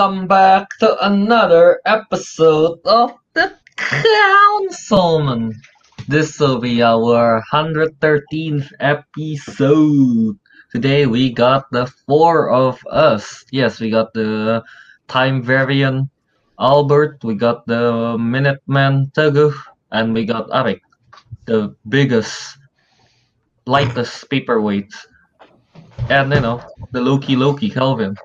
welcome back to another episode of the Councilmen. This will be our 113th episode. Today we got the four of us. Yes, we got the Time Variant Albert, we got the Minuteman Teguh, and we got Ariq, the biggest, lightest paperweight. And you know, the Loki Loki Kelvin.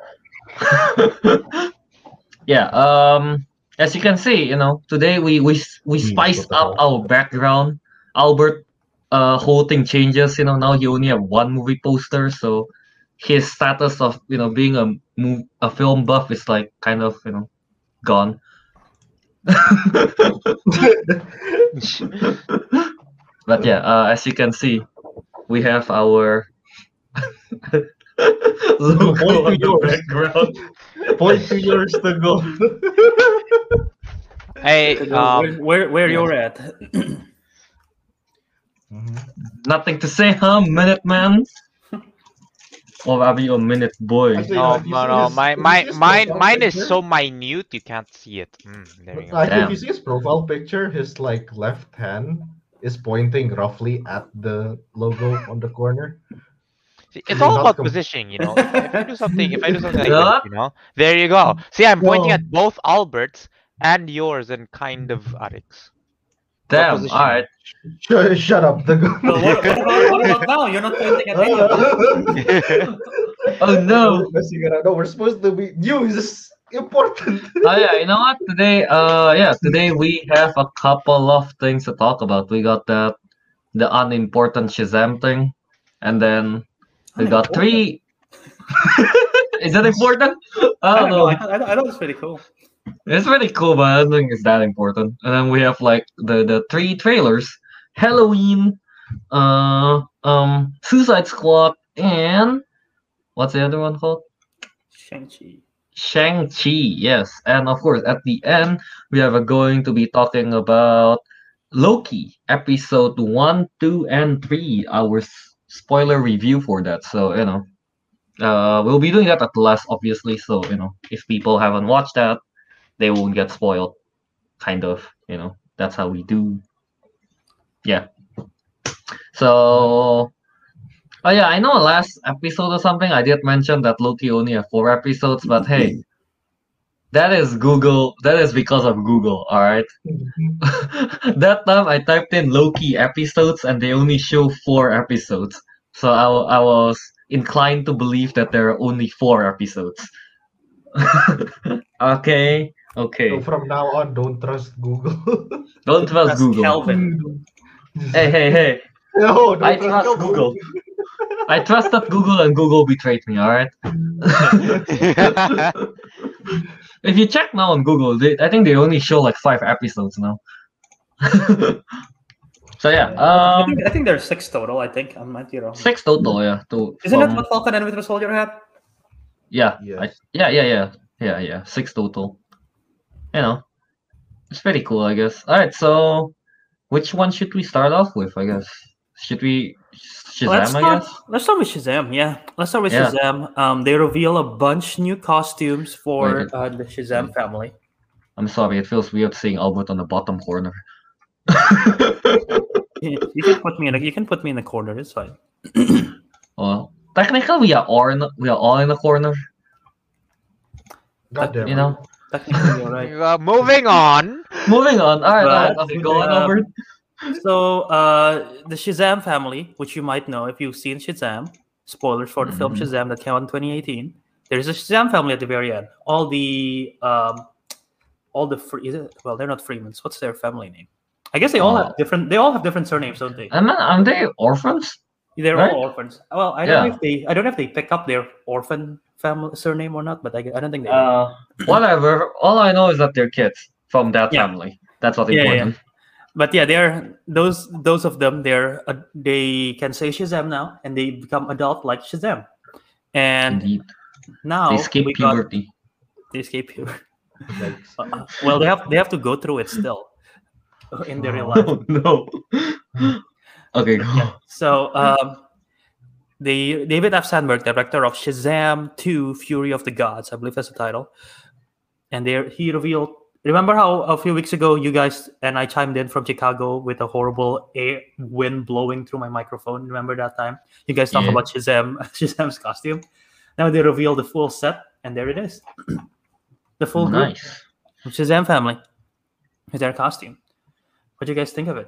yeah, um as you can see, you know, today we we we spiced up our background. Albert uh whole thing changes, you know, now he only have one movie poster, so his status of you know being a move, a film buff is like kind of you know gone. but yeah, uh, as you can see, we have our logo Point to on the yours. background. Point to yours to go. Hey, um, where where yeah. you're at? Nothing to say, huh, Minute Man? or are you a minute boy? Actually, no, uh, no, no, his- my, my, see mine, profile mine is so minute you can't see it. Mm, there you go. Like, Damn. if you see his profile picture, his like left hand is pointing roughly at the logo on the corner. See, It's all about positioning, you know. If, if I do something, if I do something like Yeah. this, you know, there you go. See, I'm pointing No. at both Alberts and yours and kind of Ariq's. Damn, alright. Shut, shut up, the go. What, what, about, what about now? You're not pointing at any of them. Oh no. Messing around. No, we're supposed to be news is important. oh yeah, you know what? Today, uh, yeah, today we have a couple of things to talk about. We got that the unimportant Shazam thing, and then we got three. Is that important? I I don't don't know. I, I, I thought it's pretty cool. It's pretty cool, but I don't think it's that important. And then we have like the the three trailers: Halloween, uh, um, Suicide Squad, and what's the other one called? Shang-Chi. Shang-Chi, yes. And of course, at the end, we are going to be talking about Loki, episode 1, 2, and 3, our spoiler review for that. So, you know, uh, we'll be doing that at the last, obviously. So, you know, if people haven't watched that, they won't get spoiled. Kind of, you know, that's how we do. Yeah. So, Oh yeah, I know last episode or something I did mention that Loki only have four episodes, but hey, that is Google. That is because of Google. All right. Mm-hmm. that time I typed in Loki episodes and they only show four episodes, so I, I was inclined to believe that there are only four episodes. okay. Okay. So from now on, don't trust Google. Don't trust That's Google. Kelvin. Mm-hmm. Hey, hey, hey! no, don't I trust trust Google. I trusted Google and Google betrayed me. All right. If you check now on Google, they, I think they only show like five episodes now. so yeah, I, um, think, I think there's six total. I think I might be wrong. six total. Yeah, to, Isn't that from- what Falcon and Winter Soldier had? Yeah, Yes. I, yeah, yeah, yeah, yeah, yeah. Six total. You know, it's pretty cool, I guess. All right, so which one should we start off with? I guess should we Shazam? let's I start. guess. Let's start with Shazam. Yeah, let's start with Yeah. Shazam. Um, they reveal a bunch new costumes for Wait, uh, the Shazam family. I'm sorry, it feels weird seeing Albert on the bottom corner. You, you can put me in. A, you can put me in the corner. It's fine. well, technically, we are all in the, we are all in the corner. God damn You know. Technically, you're right. Uh, moving on. Moving on. All right, all right. But- Okay, go on um, over. So, uh, the Shazam family, which you might know if you've seen Shazam, spoilers for the film Mhm. Shazam that came out in 2018. There's a Shazam family at the very end. All the um, all the free, is it, well, they're not Freemans. What's their family name? I guess they all Oh. have different. They all have different surnames, don't they? And aren't they orphans? They're right? all orphans. Well, I don't know if they. I don't know if they pick up their orphan family surname or not, but I, I don't think they. Uh, whatever. All I know is that they're kids from that Yeah. family. That's what's Yeah, yeah. important. But yeah, they're those those of them. They're uh, they can say Shazam now, and they become adult like Shazam. And Indeed. now They skip we got- they escape puberty. Uh, well, they have they have to go through it still in their real life. Oh no. okay, go. Yeah. So um, the David F. Sandberg, director of Shazam 2: Fury of the Gods, I believe that's the title, and there he revealed. Remember how a few weeks ago you guys and I chimed in from Chicago with a horrible air wind blowing through my microphone. Remember that time? You guys talked Yeah. about Shazam, Shazam's costume. Now they reveal the full set, and there it is, the full Nice. Shazam family with their costume. What do you guys think of it?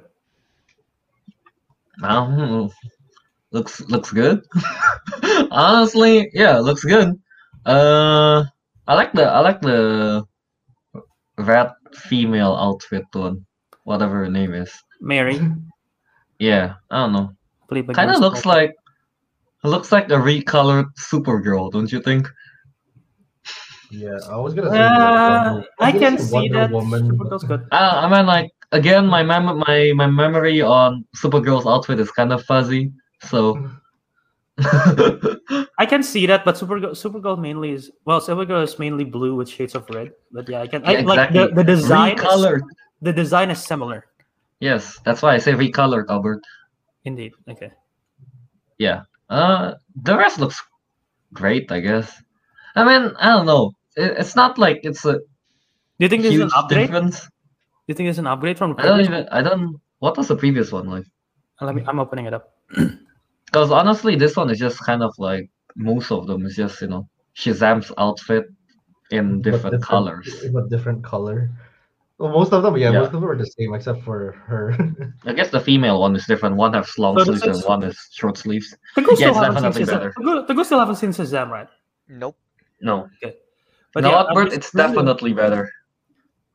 I. Looks looks good. Honestly, yeah, looks good. Uh, I like the I like the red female outfit one, whatever her name is. Mary, Yeah, I don't know. Kind of looks like looks like a recolored Supergirl, don't you think? Yeah, I was gonna say. Uh, Wonder- I was can gonna see Wonder that. Woman, but- Supergirl's good. I, I mean, like again, my mem- my my memory on Supergirl's outfit is kind of fuzzy, so. I can see that, but Supergirl, Supergirl mainly is well, Supergirl is mainly blue with shades of red. But yeah, I can I, Yeah, like the, the design. Is, the design is similar. Yes, that's why I say recolored, Albert. Indeed. Okay. Yeah. Uh, the rest looks great, I guess. I mean, I don't know. It, it's not like it's a Do you think this is an upgrade? Do you think it's an upgrade from I don't even. I don't. What was the previous one like? Let me. I'm opening it up. Because honestly, this one is just kind of like most of them is just you know Shazam's outfit in but different colors. But different color. Well, most of them, yeah, Yeah. most of them are the same except for her. I guess the female one is different. One has long So this sleeves and one is short sleeves. Teguh Yeah, still it's haven't definitely seen better. Shazam. Teguh- Teguh still haven't seen Shazam, right? Nope. No, But no, yeah, I'm Albert, it's really- definitely better.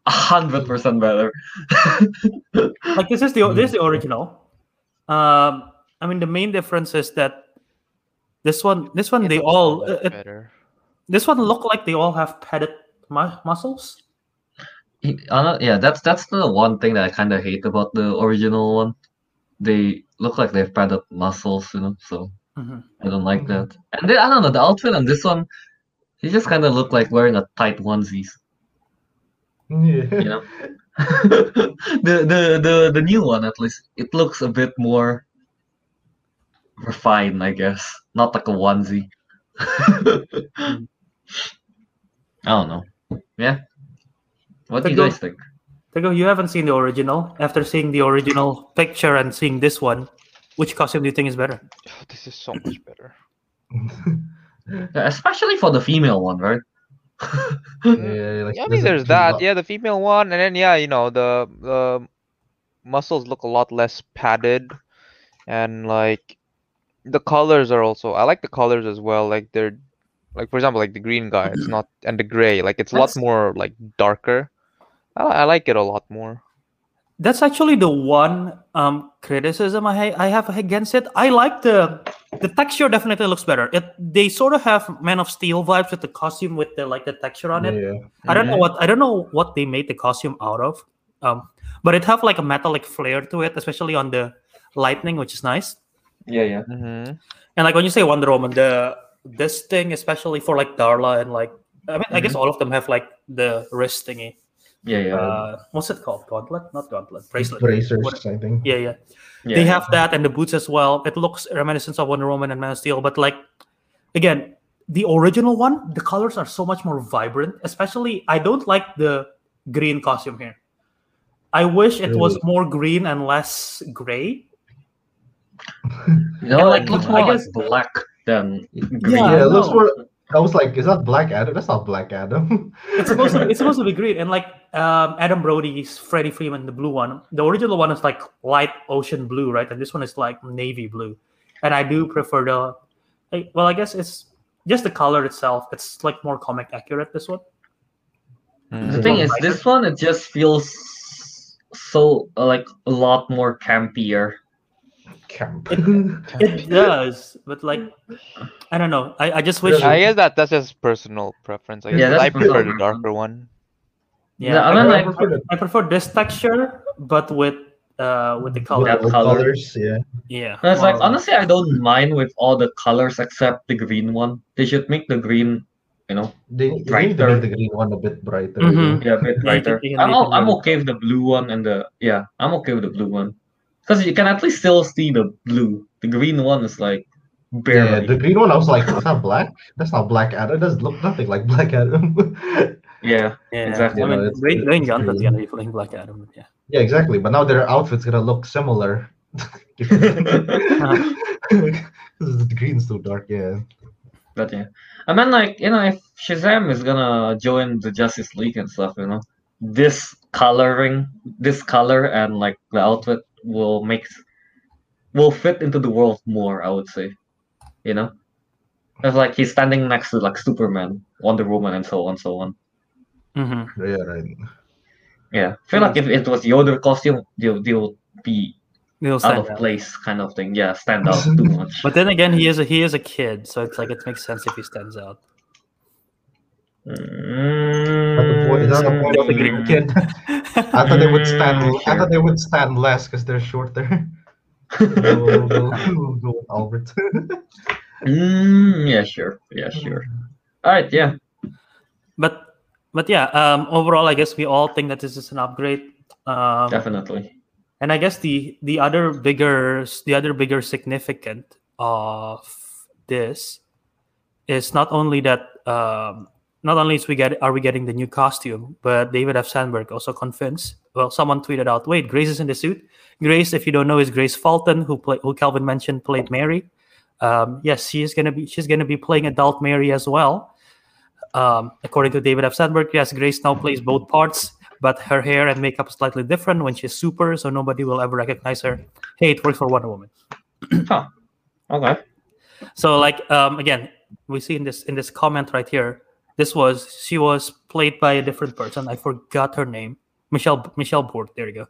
A hundred percent better. like this is the this is the original. Um, I mean the main difference is that this one this one It they all uh, it- better. this one look like they all have padded mu- muscles. Yeah, that's that's the one thing that I kind of hate about the original one. They look like they've padded muscles, you know. So Mhm. I don't like that. And then, I don't know the outfit on this one. He just kind of look like wearing a tight onesies, yeah. you know. the the the the new one at least it looks a bit more refined, I guess. Not like a onesie. I don't know. Yeah. What do you guys think? Teguh, you haven't seen the original. After seeing the original picture and seeing this one, which costume do you think is better? Oh, this is so much better. Yeah, especially for the female one, right? yeah, like Yeah, I there's mean, there's that. lo- Yeah, the female one, and then yeah, you know, the the muscles look a lot less padded, and like the colors are also. I like the colors as well. Like they're, like for example, like the green guy. It's not, and the gray. Like it's a lot more like darker. I, I like it a lot more. That's actually the one um, criticism I ha- I have against it. I like the the texture. Definitely looks better. It they sort of have Man of Steel vibes with the costume with the like the texture on it. Yeah. I don't know Mhm. what I don't know what they made the costume out of, um, but it have like a metallic flair to it, especially on the lightning, which is nice. Yeah, yeah. Mm-hmm. And like when you say Wonder Woman, the this thing, especially for like Darla and like I mean, I guess all of them have like the wrist thingy. Yeah, yeah. Uh, what's it called? Gauntlet? Not gauntlet. Bracelet. Bracers, What- I think. Yeah, yeah. yeah, They yeah. have that and the boots as well. It looks reminiscent of Wonder Woman and Man of Steel, but like again, the original one, the colors are so much more vibrant. Especially, I don't like the green costume here. I wish it was more green and less gray. You know, And, like, it looks I guess- like black than green. Yeah, Yeah, it looks no. more. I was like, is that Black Adam? That's not Black Adam. It's supposed to. It's supposed to be green, and like um, Adam Brody's Freddie Freeman, the blue one. The original one is like light ocean blue, right? And this one is like navy blue. And I do prefer the. like, Well, I guess it's just the color itself. It's like more comic accurate. This one. The thing is, this one it just feels so uh, like a lot more campier. Camp. It does, but like I don't know. I, I just wish. I guess that that's just personal preference. I Yeah, guess that's I prefer the darker one. Yeah, Yeah, I I, mean, prefer, like- prefer I prefer this texture, but with uh with the color. That With color. colors, yeah. Yeah. And it's like honestly, I don't mind with all the colors except the green one. They should make the green, you know, They, they need to Brighter. make the green one a bit brighter. Mhm. yeah, a bit brighter. can- you can I'm all, I'm okay with the blue one and the yeah, I'm okay with the blue one because you can at least still see the blue. The green one is like barely. Yeah, the green one, I was like, that's not black? That's not Black Adam. It doesn't look nothing like Black Adam. Yeah, Yeah, Exactly. I mean, You know, it's- Dwayne, Dwayne it's Johnson's gonna be playing Black Adam. Yeah. Yeah, exactly. But now their outfits gonna look similar. Because the green's so dark. Yeah. but yeah. I mean, like you know, if Shazam is gonna join the Justice League and stuff, you know, this coloring, this color and like the outfit will make will fit into the world more. I would say, you know, it's like he's standing next to like Superman, Wonder Woman, and so on, so on. Mm-hmm. Yeah. Right. Yeah, I feel like if it was Yoder costume, they'll they'll be They'll out of out. place, kind of thing. Yeah, stand out too much. But then again, he is a he is a kid, so it's like it makes sense if he stands out. But the point is that the point of the green kid. I thought they would stand. Mm, I thought they would stand less because they're shorter. We'll- we'll- we'll go with Albert. mm, yeah, sure. Yeah, sure. All right. Yeah. But but yeah, um, overall, I guess we all think that this is an upgrade. Um, Definitely. and I guess the the other bigger the other bigger significant of this is not only that um, not only is we get are we getting the new costume, but David F. Sandberg also convinced. Well, someone tweeted out, "Wait, Grace is in the suit." Grace, if you don't know, is Grace Fulton, who play who Kelvin mentioned played Mary. Um, yes, she is gonna be she's gonna be playing adult Mary as well. Um, according to David F. Sandberg, yes, Grace now plays both parts, but her hair and makeup is slightly different when she's super, so nobody will ever recognize her. Hey, it works for Wonder Woman. Huh. Okay. So like um again, we see in this in this comment right here, this was she was played by a different person. I forgot her name. Michelle Michelle Borth. There you go.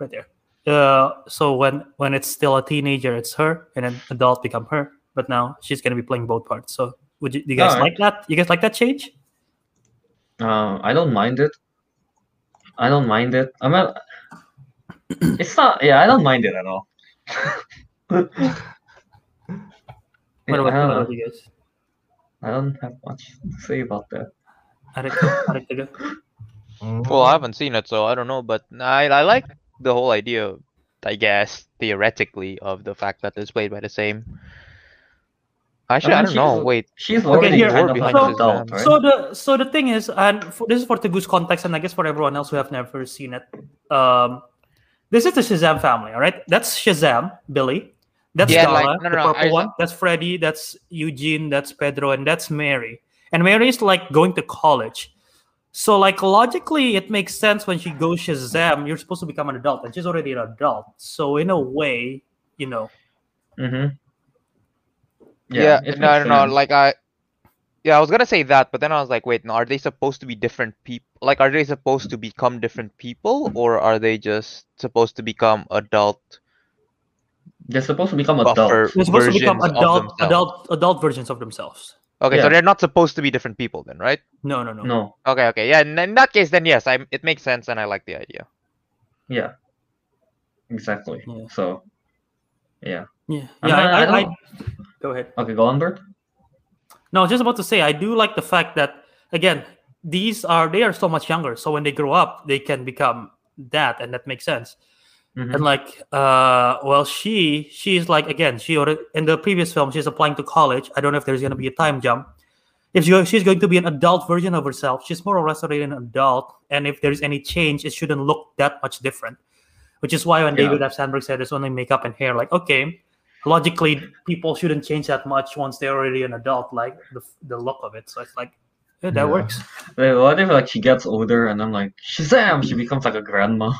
Right there. Uh so when when it's still a teenager, it's her, and then adult become her. But now she's gonna be playing both parts. So would you, do you guys Alright. like that? You guys like that change? Uh, I don't mind it. I don't mind it. I'm mean, it's not. Yeah, I don't mind it at all. What about, what about you guys? I don't have much to say about that. Ariq, Ariq, Teguh? Well, I haven't seen it, so I don't know. But I I like the whole idea, I guess, theoretically, of the fact that it's played by the same. Actually, I mean, don't know. Wait, She's Okay, here- kind of behind like adult, right? So the so the thing is, and for, this is for Teguh's context, and I guess for everyone else who have never seen it. Um, this is the Shazam family, all right? That's Shazam, Billy. That's Yeah, Donna, like- no, the no, no, purple I- one. That's Freddy. That's Eugene. That's Pedro, and that's Mary. And Mary is like going to college. So like logically, it makes sense when she goes Shazam. You're supposed to become an adult, and she's already an adult. So in a way, you know, mm-hmm. yeah, it no, makes no, no. sense. Like I, yeah, I was gonna say that, but then I was like, wait, no, are they supposed to be different people? Like, are they supposed to become different people, or are they just supposed to become adult? They're supposed to become Buffer. adults. they're supposed to become adult, adult, adult versions of themselves. Okay, Yeah. so they're not supposed to be different people, then, right? No, no, no. No. Okay, okay, yeah. In, in that case, then yes, I it makes sense, and I like the idea. Yeah. Exactly. Yeah. So. Yeah. Yeah, yeah. mean, I, I I, I, go ahead. Okay, go on, Bert. No, I was just about to say I do like the fact that again these are they are so much younger, so when they grow up they can become that, and that makes sense. Mhm. And like, uh, well, she she's like again she already in the previous film she's applying to college. I don't know if there's gonna be a time jump. If she, she's going to be an adult version of herself, she's more or less already an adult. And if there's any change, it shouldn't look that much different. Which is why when Yeah. David F. Sandberg said it's only makeup and hair, like okay, logically people shouldn't change that much once they're already an adult, like the the look of it. So it's like yeah, that Yeah. works. Wait, what if like she gets older and then like Shazam, she becomes like a grandma.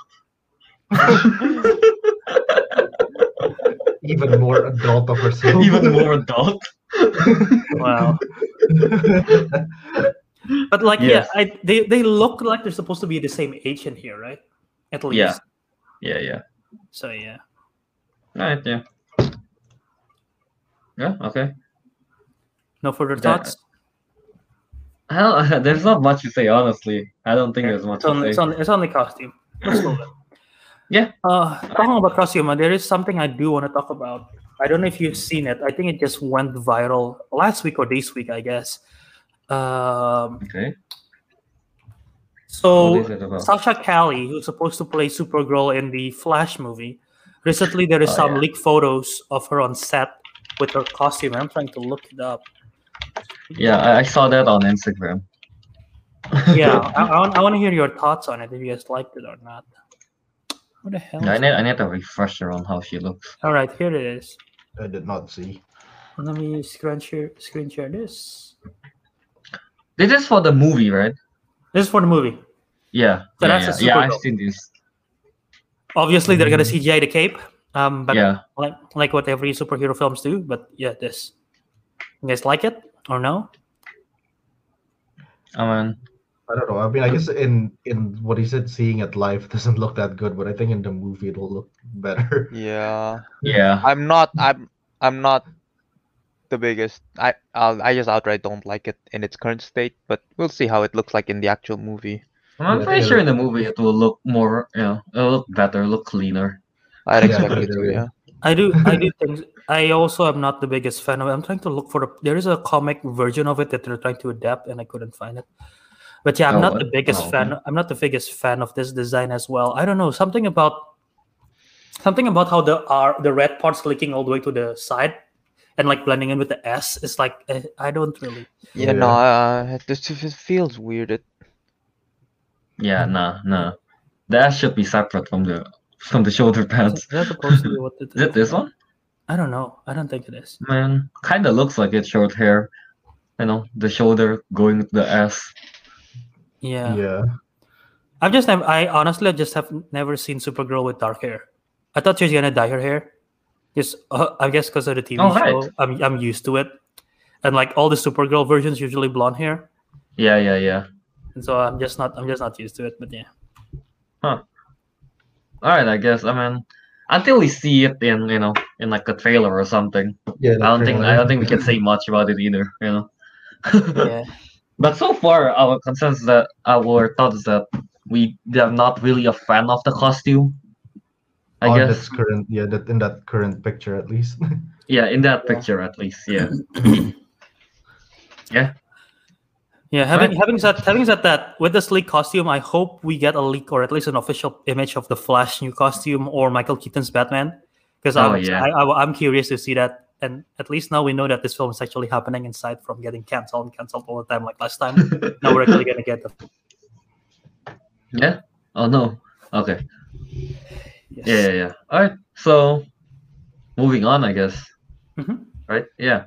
Even more adult of herself. Even more adult. Wow. But like Yes. yeah, I, they they look like they're supposed to be the same age in here, right? At least. Yeah. Yeah, yeah. So yeah. Alright, yeah. Yeah, okay. No further That- thoughts. Uh, I don't, there's not much to say, honestly. I don't think Yeah, there's much It's only, to it's say. only, it's only costume. Let's go then. Yeah. Uh, talking about uh, there is something I do want to talk about. I don't know if you've seen it. I think it just went viral last week or this week, I guess. Um, Okay. so What is it about? Sasha Calle, who's supposed to play Supergirl in the Flash movie, recently there is Oh, some yeah. leaked photos of her on set with her costume. I'm trying to look it up. Yeah, I, I saw that on Instagram. yeah, I, I, want, I want to hear your thoughts on it if you guys liked it or not. What the hell? Yeah, I need? I need a refresher on how she looks. All right, here it is. I did not see. Let me screen share screen share this. This is for the movie, right? This is for the movie. Yeah. So yeah, that's a yeah. yeah, I've seen this. Obviously, they're gonna Mm. CGI the cape. Um, but yeah. like like what every superhero films do. But yeah, this. You guys like it or no? I mean, I don't know. I mean, I guess in in what he said, seeing it live doesn't look that good, but I think in the movie it'll look better. Yeah. yeah. I'm not. I'm. I'm not the biggest. I. I'll, I just outright don't like it in its current state. But we'll see how it looks like in the actual movie. I'm Yeah, pretty sure in the movie it will look more, you know, it'll look better, look cleaner. I'd Yeah, expect it to. yeah. Yeah. I do. I do think. I also am not the biggest fan of it. I'm trying to look for a. There is a comic version of it that they're trying to adapt, and I couldn't find it. But yeah, I'm Oh, not what? the biggest Oh, fan. I'm not the biggest fan of this design as well. I don't know something about something about how the R the red parts leaking all the way to the side and like blending in with the S. It's like eh, I don't really. Yeah. No. Uh, it, just- it feels weird. It. Yeah, nah, nah. That should be separate from the from the shoulder Is pads. that supposed to be what it Is it this one? I don't know. I don't think it is. Man, kinda looks like it's short hair. You know, the shoulder going to the S. Yeah. Yeah. I've just never. I honestly just have never seen Supergirl with dark hair. I thought she was gonna dye her hair. Just uh, I guess because of the TV Oh, show, right. I'm I'm used to it. And like all the Supergirl versions, usually blonde hair, Yeah, yeah, yeah. and so I'm just not I'm just not used to it. But yeah, Huh. Alright, I guess. I mean, until we see it in, you know, in like a trailer or something. Yeah. I don't think I don't think we can say much about it either, you know. yeah, But so far, our consensus that our thought is that we are not really a fan of the costume. I on guess, current, yeah, that in that current picture at least. yeah, in that Yeah. picture at least, yeah. yeah. Yeah, having Right. having said having said that, with the sleek costume, I hope we get a leak or at least an official image of the Flash new costume or Michael Keaton's Batman, because Oh, I'm yeah. I, I, I'm curious to see that. And at least now we know that this film is actually happening inside from getting canceled and canceled all the time like last time. now we're actually gonna get the yeah. Oh no. Okay. yes. Yeah, yeah, yeah. All right. So, moving on, I guess. Mhm. Right? Yeah.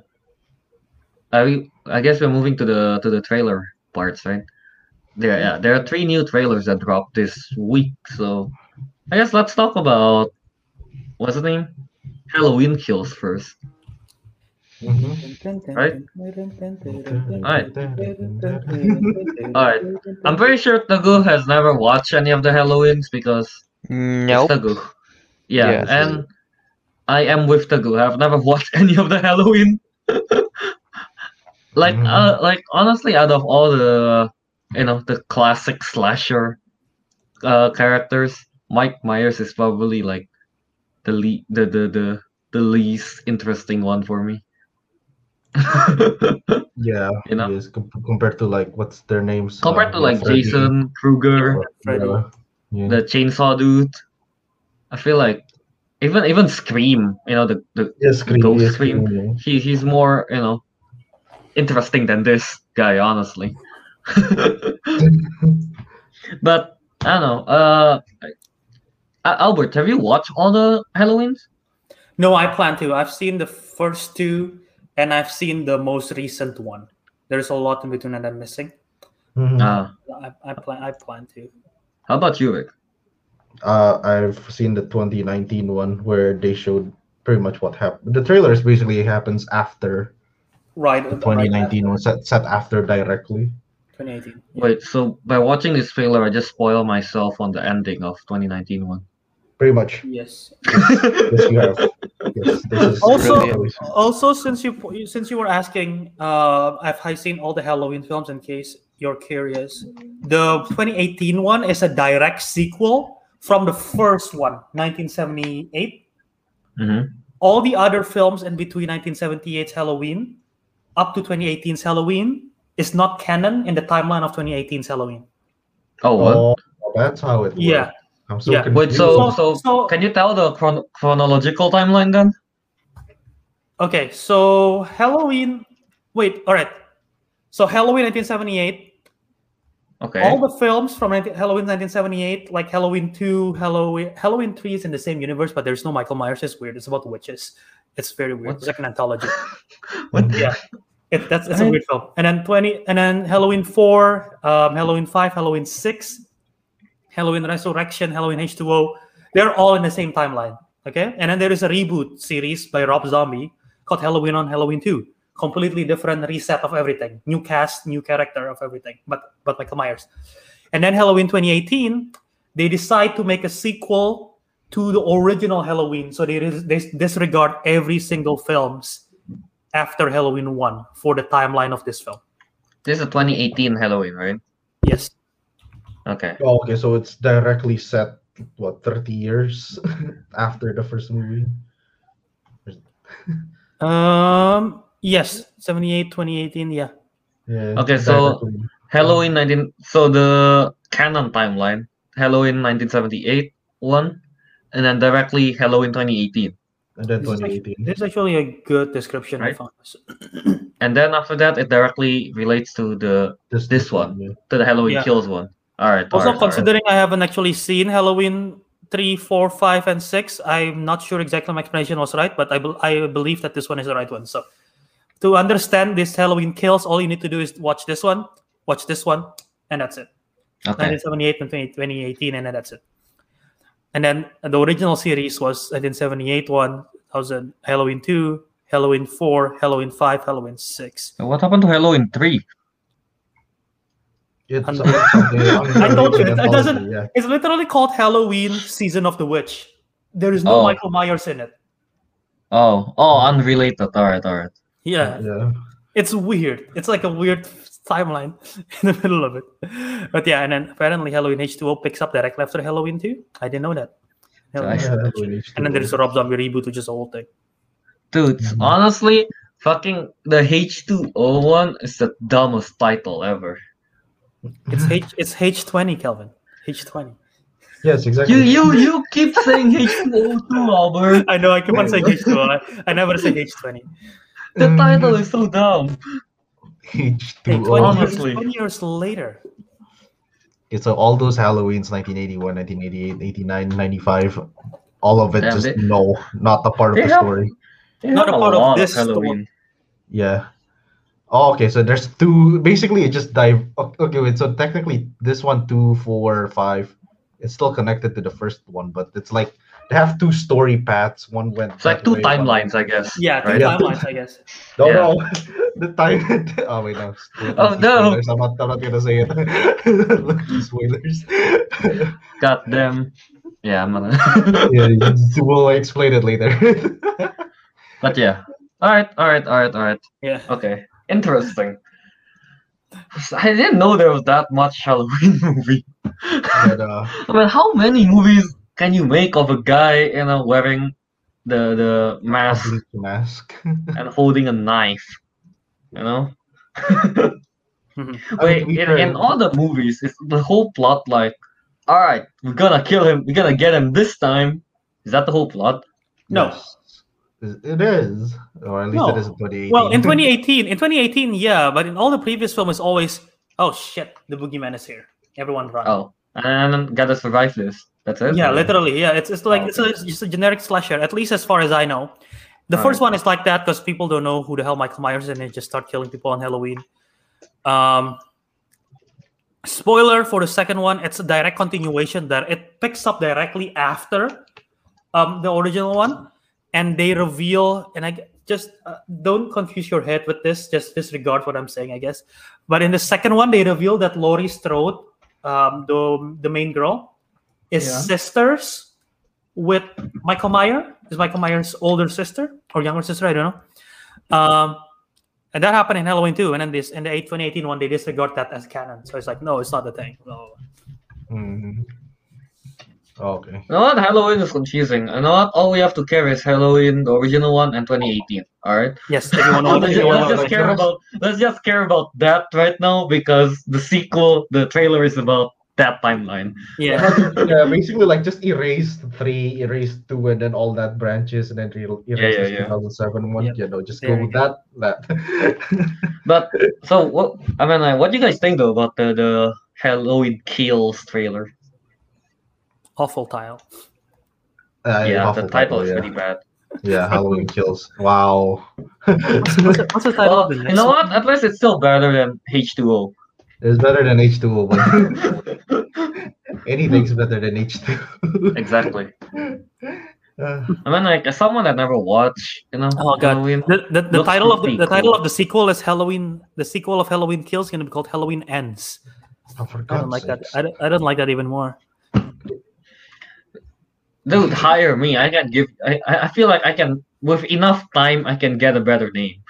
I I guess we're moving to the to the trailer parts, right? There, yeah. There are three new trailers that dropped this week. So, I guess let's talk about what's the name? Halloween Kills first. Mhm. Right. Alright. All right. I'm pretty sure Teguh has never watched any of the Halloweens because Nope. it's Teguh. Yeah, Yes. and I am with Teguh. I've never watched any of the Halloween. like, Mhm. uh, like honestly, out of all the, you know, the classic slasher, uh, characters, Mike Myers is probably like the le- the the the the least interesting one for me. Yeah. You know? Yes, com- compared to like what's their names? Compared Uh, to like Freddy, Jason Krueger. or- Freddy. yeah, yeah. the chainsaw dude. I feel like even even Scream, you know, the the Yeah, Scream, Ghost yeah, Scream. yeah. he he's more you know interesting than this guy, honestly. but I don't know. Uh, uh, Albert, have you watched all the Halloweens? No, I plan to. I've seen the first two, and I've seen the most recent one. There's a lot in between that I'm missing. Mhm. Uh, I, I plan. I plan to. how about you, Rick? Uh, I've seen the 2019 one where they showed pretty much what happened. The trailers basically happens after Right. the 2019 one, set, set after directly. 2018. Wait, so by watching this trailer, I just spoil myself on the ending of 2019 one. Pretty much. Yes. Yes, you have. Yes, is Also- Brilliant. Also, since you since you were asking, uh, I've I seen all the Halloween films. In case you're curious, the 2018 one is a direct sequel from the first one, 1978. Mhm. All the other films in between 1978's Halloween up to 2018's Halloween is not canon in the timeline of 2018's Halloween. Oh, what? Oh, that's how it works. Yeah. I'm so Yeah. Wait, confused. so So- so, so- can you tell the chron- chronological timeline then? Okay, so Halloween. Wait, all right. So Halloween 1978 Okay. all the films from 19, Halloween 1978, like Halloween 2, Halloween Halloween 3 is in the same universe, but there's no Michael Myers. It's weird. It's about witches. It's very weird. What? It's like an anthology. what yeah. It, that's, that's a weird film. And then 20 and then Halloween 4, um, Halloween 5, Halloween 6, Halloween Resurrection, Halloween H2O. They're all in the same timeline. Okay. And then there is a reboot series by Rob Zombie called Halloween on Halloween 2. Completely different reset of everything. New cast, new character of everything. But but Michael Myers. And then Halloween 2018, they decide to make a sequel to the original Halloween. So they, dis- they disregard every single films after Halloween 1 for the timeline of this film. This is 2018 Halloween, right? Yes. Okay. Oh, okay, so it's directly set what 30 years after the first movie. Um yes, 78 2018, yeah. Yeah. Okay, so- directly. Halloween 19. So the canon timeline, Halloween 1978 one, and then directly Halloween 2018, and then This is, actually, 2018. this is actually a good description I Right. found. and then after that it directly relates to the This, this one. yeah. to the Halloween Yeah. Kills one. All right. Also, all right. considering I haven't actually seen Halloween three, four, five, and 6, I'm not sure exactly my explanation was right, but I, bel I believe that this one is the right one. So, to understand this Halloween kills, all you need to do is watch this one, watch this one, and that's it. Okay. 1978 and 20, 2018, and then that's it. And then the original series was 1978 one, 2000 Halloween 2, Halloween 4, Halloween 5, Halloween 6. What happened to Halloween three? It's, And- it's something I told you, it, it doesn't. Yeah. It's literally called Halloween Season of the Witch. There is no Oh. Michael Myers in it. Oh, oh, unrelated. All right, all right. Yeah, Yeah. it's weird. It's like a weird timeline in the middle of it. But yeah, and then apparently Halloween H2O picks up directly after Halloween 2. I didn't know that. Halloween Yeah, Yeah, Halloween and then there's a H2O. Rob Zombie reboot, which is a whole thing. Dude, Mhm. honestly, fucking the H2O one is the dumbest title ever. Mm-hmm. It's H. It's H20, Kelvin. H20. Yes, exactly. You you you keep saying H2O too, Albert. I know. I keep on saying H2O. I, I never say H20. The title is so dumb. Hey, 20, H2O. years, Honestly. 20 years later. Okay, so all those Halloweens, 1981, 1988, 89, 95, all of it Yeah, just they- no, not a part of the have- story. Not a part of lot this Halloween. Yeah. Oh, okay. So there's two. Basically, it just dive. Okay, wait. So technically, this one, two, four, five, it's still connected to the first one, but it's like they have two story paths. One went. It's like two way, one went- went- I guess. Yeah, two right? Timelines, I guess. No, Yeah. no. the time. oh wait, no. Spoil- Oh, no. Spoilers. I'm not. I'm not gonna say it. Look, spoilers. God damn. Yeah, I'm gonna. yeah, we'll explain it later. but yeah. All right, all right, all right, all right. Yeah. Okay, interesting. I didn't know there was that much Halloween movie. but, uh, I mean, how many movies can you make of a guy, you know, wearing the the mask bleach mask. and holding a knife? You know. Wait, in, fair- in all the movies, it's the whole plot like, all right, we're gonna kill him, we're gonna get him this time. Is that the whole plot? No. Yes. It is, or at least it No. is in 2018. Well, in 2018, in 2018, yeah, but in all the previous film is always, oh shit, the boogeyman is here. Everyone run. Oh, and gotta survive this. That's it. Yeah, literally. Yeah, it's it's like Oh, it's, a, it's just a generic slasher. At least as far as I know, the Alright. first one is like that because people don't know who the hell Michael Myers is and they just start killing people on Halloween. Um, spoiler for the second one, it's a direct continuation that it picks up directly after um the original one, and they reveal and i just uh, don't confuse your head with this. Just disregard what I'm saying, I guess. But in the second one, they reveal that Laurie Strode, um, the the main girl, is Yeah. sisters with Michael Myers. Is Michael Myers' older sister or younger sister? I don't know. Um, and that happened in Halloween too. And then this in the 8 2018 one, they disregard that as canon. So it's like, no, it's not the thing. No. Mhm. Okay. You know what? Halloween is confusing. You know what? All we have to care is Halloween, the original one, and 2018. All right. Yes, everyone let's, knows. just, let's just care about let's just care about that right now because the sequel, the trailer is about that timeline. Yeah. yeah, basically like just erase three, erase two, and then all that branches, and then erase yeah, this yeah. 2007 one. Yep. You know, just There go you with that. That. But so what? I mean, like, what do you guys think though about the the Halloween Kills trailer. Awful tile. Uh, yeah, awful the title is yeah. pretty bad. Yeah, Halloween kills. Wow. What's, what's, the, what's the title Well, of the you know one? what? At least it's still better than H2O. it's better than H2O, but anything's better than H2. exactly. Uh, I mean, like as someone that never watched, you know, Oh god, Halloween. the, the, the title of the, pretty the title of the sequel is Halloween. The sequel of Halloween Kills is gonna be called Halloween Ends. oh, for I don't God's like that. I don't, I don't like that even more. Dude, hire me. I can give. I, I I feel like I can with enough time. I can get a better name.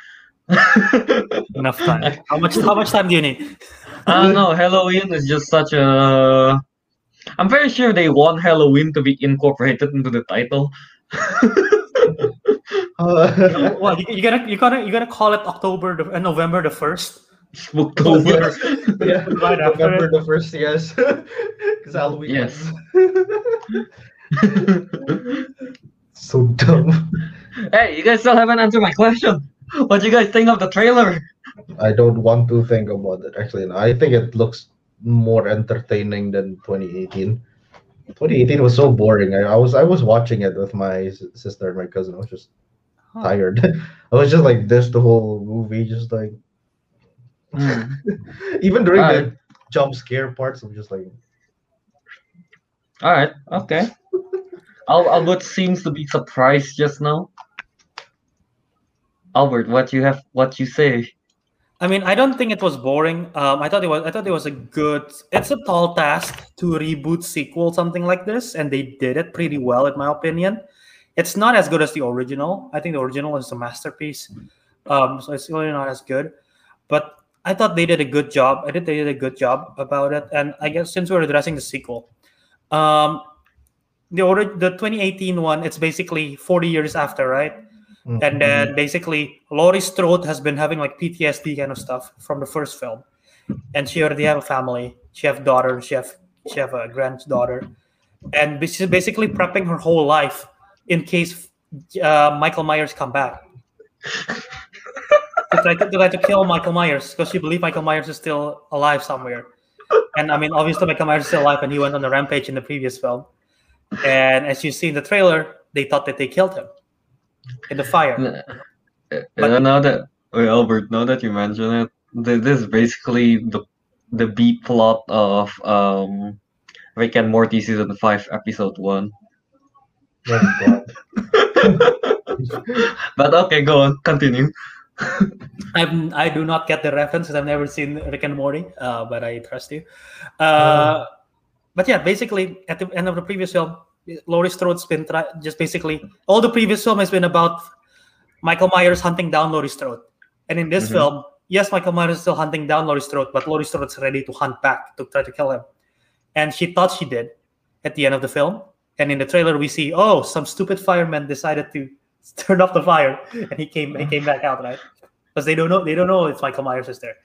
Enough time. How much? How much time do you need? I don't know. Halloween is just such a. I'm very sure they want Halloween to be incorporated into the title. Uh, What you, you gonna you gonna you gonna call it October the, uh, November the first? Spooktober. yeah, Right November it. the first, yes. Because Halloween. Yes. so dumb. hey, you guys still haven't answered my question. What do you guys think of the trailer? I don't want to think about it. Actually, no, I think it looks more entertaining than 2018. 2018 was so boring. I, I was I was watching it with my sister and my cousin. I was just Huh. tired. I was just like this the whole movie, just like Hmm. even during Alright. the jump scare parts. I'm just like, All right. Okay. Al- Albert seems to be surprised just now. Albert, what you have? What you say? I mean, I don't think it was boring. Um, I thought it was. I thought it was a good. It's a tall task to reboot sequel something like this, and they did it pretty well, in my opinion. It's not as good as the original. I think the original is a masterpiece. Um, so it's really not as good. But I thought they did a good job. I did. They did a good job about it. And I guess since we're addressing the sequel, um, the ori- the 2018 one, it's basically 40 years after, right? mm, and then basically Laurie Strode has been having like PTSD kind of stuff from the first film, and she already have a family. She have daughter. She have she have a granddaughter, and she's basically prepping her whole life in case uh, Michael Myers come back. to try to, to try to kill Michael Myers because she believe Michael Myers is still alive somewhere. And I mean, obviously Michael Myers is still alive, and he went on the rampage in the previous film. And as you see in the trailer, they thought that they killed him in the fire. Uh, now that wait, Albert, now that you mention it, this is basically the the B plot of um Rick and Morty season five episode one. oh But okay, go on, continue. I'm, I do not get the reference because I've never seen Rick and Morty, uh, but I trust you. Uh, but yeah, basically, at the end of the previous film, Laurie Strode's been try- just basically all the previous film has been about Michael Myers hunting down Laurie Strode, and in this Mhm. film, yes, Michael Myers is still hunting down Laurie Strode, but Laurie Strode's ready to hunt back to try to kill him, and she thought she did at the end of the film. And in the trailer, we see, oh, some stupid fireman decided to turn off the fire, and he came he came back out, right? Because they don't know they don't know if Michael Myers is there.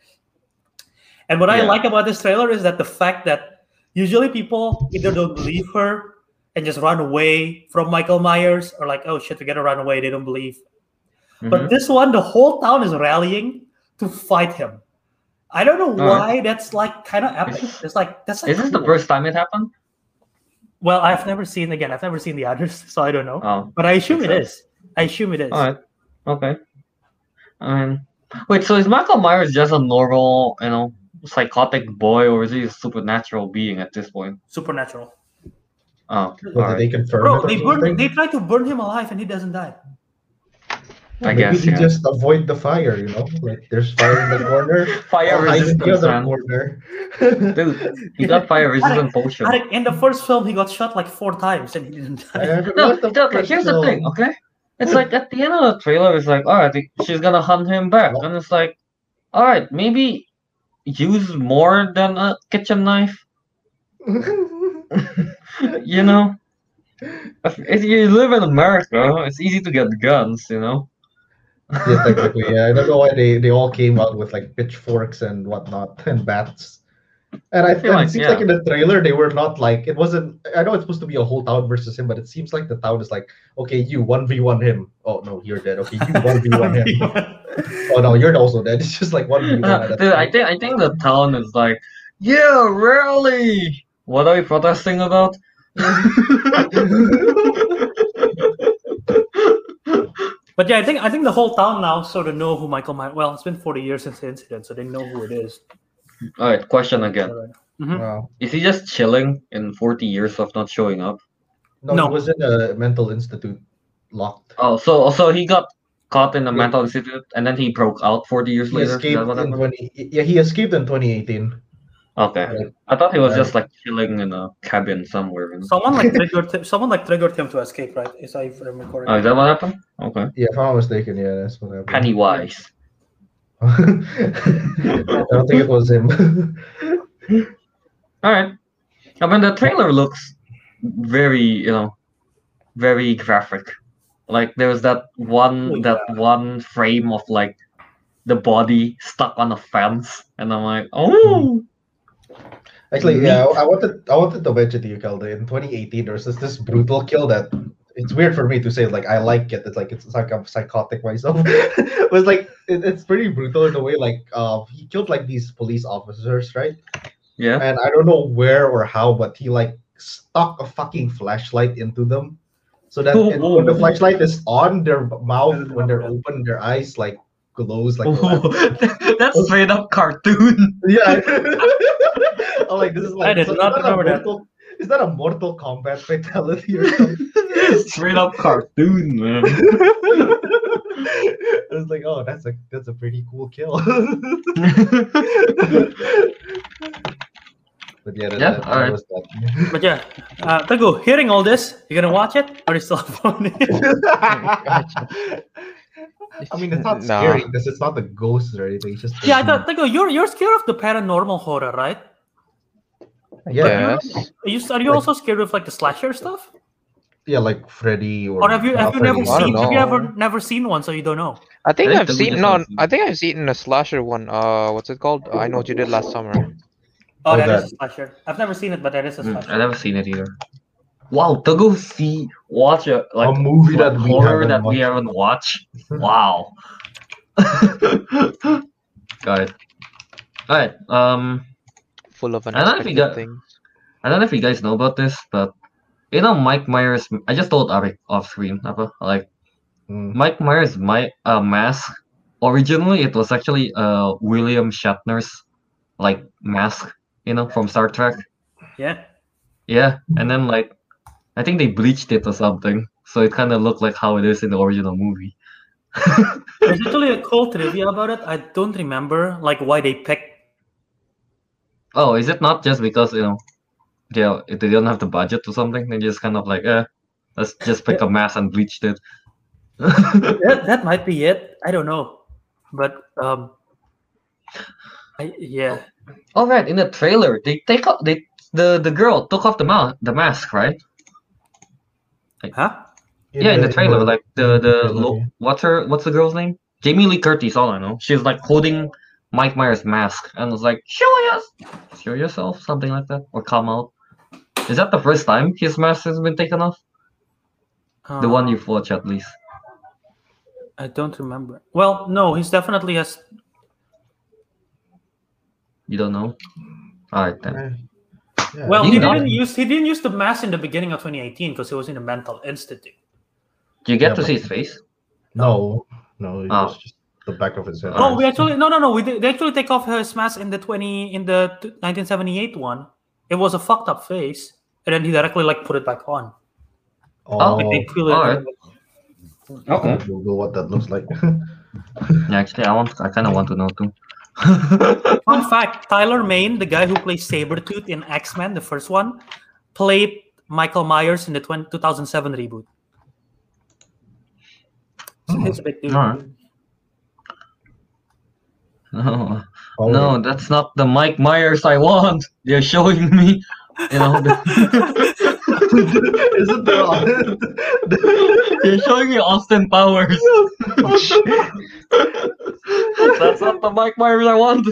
And what I like about this trailer is that the fact that usually people either don't believe her and just run away from Michael Myers, or like, oh shit, we gotta run away. They don't believe. Mhm. But this one, the whole town is rallying to fight him. I don't know Alright. why. That's like kind of epic. It's like that's like Is this the first time it happened? Well, I've never seen again. I've never seen the others, so I don't know. Oh, But I assume it Makes is. I assume it is. all right, okay. I mean, wait. So is Michael Myers just a normal, you know, psychotic boy, or is he a supernatural being at this point? Supernatural. Oh, Well, did right. they confirm Bro, they burn. something? They try to burn him alive, and he doesn't die. I Maybe guess, he yeah. just avoid the fire, you know? Like there's fire in the corner. Fire I'll in the resistance, other man. corner. Dude, he got fire resistant potion. In the first film, he got shot like four times, and he didn't die. Yeah, No, the okay, fuck, here's the thing, okay? It's like at the end of the trailer, it's like, all right, she's gonna hunt him back, and it's like, all right, maybe use more than a kitchen knife. you know, if, you live in America, it's easy to get guns. You know. yeah, technically, yeah. I don't know why they, they all came out with like pitchforks and whatnot and bats. And I feel and like, it seems yeah. like in the trailer they were not like it wasn't. I know it's supposed to be a whole town versus him, but it seems like the town is like, okay, you one v one him. Oh no, you're dead. Okay, you one v one him. Oh no, you're also dead. It's just like one v one. Uh, dude, I think I think the town is like Yeah, really. What are you protesting about? But yeah, I think I think the whole town now sort of know who Michael Myers. Well, it's been 40 years since the incident, so they know who it is. All right, question again. Mhm. Wow. Is he just chilling in 40 years of not showing up? No, No. he was in a mental institute, locked. Oh, so so he got caught in a Yeah. mental institute and then he broke out 40 years He later. Is escaped in 20. Yeah, he escaped in 2018. Okay. Right. I thought he was Right. just like chilling in a cabin somewhere. you know? Someone like triggered him, someone like triggered him to escape, right? Is I remember correctly. Oh, is that what happened? Okay. Yeah, if I'm not mistaken, yeah, that's what happened. Pennywise. I don't think it was him. All right. I mean, the trailer looks very, you know, very graphic. Like there's that one, Oh, that one frame of like the body stuck on a fence, and I'm like, oh, Actually, yeah, I, I wanted I wanted to mention to you, Kelda, in 2018 there was this, this brutal kill that it's weird for me to say like I like it. It's like it's, like I'm psychotic myself. it was like it, it's pretty brutal in a way. Like uh, he killed like these police officers, right? yeah. And I don't know where or how, but he like stuck a fucking flashlight into them, so that it- when the flashlight is on, their mouth when they're open, their eyes like glows like. a lamp. That's straight up cartoon. Yeah. I'm like, this is like, I did so not a remember that. Mortal, is that a Mortal Kombat fatality or something? straight up cartoon, man. I was like, oh, that's a that's a pretty cool kill. but yeah, that, Yeah, that, that alright. was that. But yeah, uh, Teguh, hearing all this, you're gonna watch it or you still have fun? I mean, it's not Nah. scary because it's not the ghosts or anything. It's just yeah, I thought Teguh, you're you're scared of the paranormal horror, right? yeah, Yes. Are you are you also scared of like the slasher stuff? Yeah, like Freddy or. Or have you have you not never Freddy. I don't seen have you know. ever never seen one so you don't know? I think think I've that we seen just no. haven't seen I think I've seen a slasher one. Uh, what's it called? I know what you did last summer. Oh, Oh, that is a slasher. I've never seen it, but that is a Mm, slasher. I never seen it either. Wow, to go see watch a like a movie like, that we horror haven't that we watched. haven't watched. Wow. Got it. Alright, um Full of I don't know if you unexpected got- things. I don't know if you guys know about this, but you know Mike Myers I just told Ariq off screen, apa, like Mm. Mike Myers my uh, mask originally it was actually uh William Shatner's like mask, you know, from Star Trek. Yeah. Yeah, and then like I think they bleached it or something, so it kind of looked like how it is in the original movie. There's actually a cool trivia about it. I don't remember like why they picked. Oh, is it not just because you know they they don't have the budget or something? They just kind of like, eh, let's just pick a mask and bleach it. That that might be it. I don't know, but um, I, yeah. All right, in the trailer, they take off they the the girl took off the ma- the mask, right? Huh? yeah, in the trailer, like the the trailer, lo- what's her what's the girl's name? Jamie Lee Curtis. All I know, she's like holding Mike Myers' mask and was like, "Show us, show yourself," something like that, or come out. Is that the first time his mask has been taken off? The one Uh, you've watched, at least. I don't remember. Well, no, he's definitely has. You don't know? Alright then. Yeah. Well, You he didn't use he didn't use the mask in the beginning of 2018 because he was in a mental institute. Do you get Yeah, to see his face? no, no, it Oh. was just the back of his head. Oh, we actually no no no we did, they actually take off his mask in the 20 in the 1978 one. It was a fucked up face, and then he directly like put it back on. Oh, Like they peel it. alright. Okay. Google what that looks like. Yeah, actually, I want. I kind of want to know too. Fun fact: Tyler Mane, the guy who plays Sabretooth in X Men, the first one, played Michael Myers in the 20, 2007 reboot. So hmm. he's a big dude. Alright. no, Oh, no, that's not the Mike Myers I want. They're showing me, you know, the, Is it the? they're showing me Austin Powers. Oh, that's not the Mike Myers I want.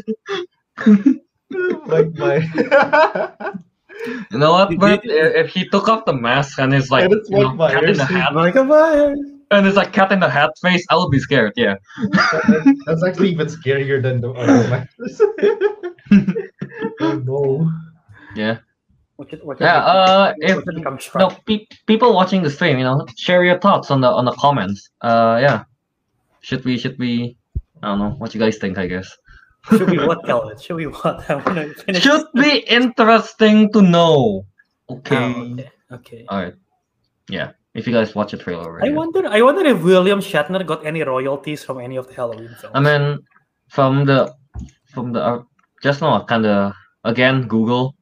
like my. You know what, Bert? If if he took off the mask and is like and it's you know, Mike cat in the hat, Michael Myers. and it's like cat in the hat face, I would be scared. Yeah. That's actually even scarier than the other Myers. Oh no. Yeah. What should, what Yeah. Uh, if no pe- people watching the stream, you know, share your thoughts on the on the comments. Uh, yeah. Should we? Should we? I don't know. What you guys think? I guess. Should we what, Kelvin? Should we what? I want to finish. Should be interesting to know. Okay. Oh, okay. Okay. All right. Yeah. If you guys watch the trailer already. I wonder. I wonder if William Shatner got any royalties from any of the Halloween films. I mean, from the from the uh, just now, kind of again Google,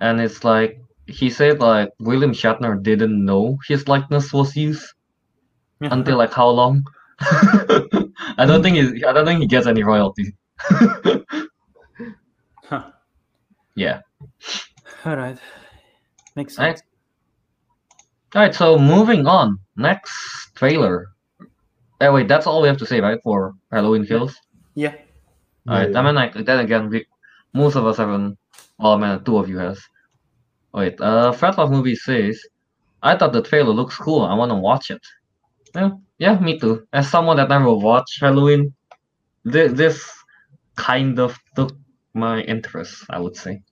and it's like he said like William Shatner didn't know his likeness was used until like how long? I don't think he I don't think he gets any royalty. Huh. Yeah. All right. Makes Alright. sense. All right. So moving on. Next trailer. Oh wait, that's all we have to say, right? For Halloween Kills. Yeah. Alright, I mean, like, then again, we, most of us haven't. Well, I mean, two of you has. Wait, uh, Fat Love Movie says, I thought the trailer looks cool. I want to watch it. Yeah, yeah, me too. As someone that never watched Halloween, this, this kind of took my interest, I would say.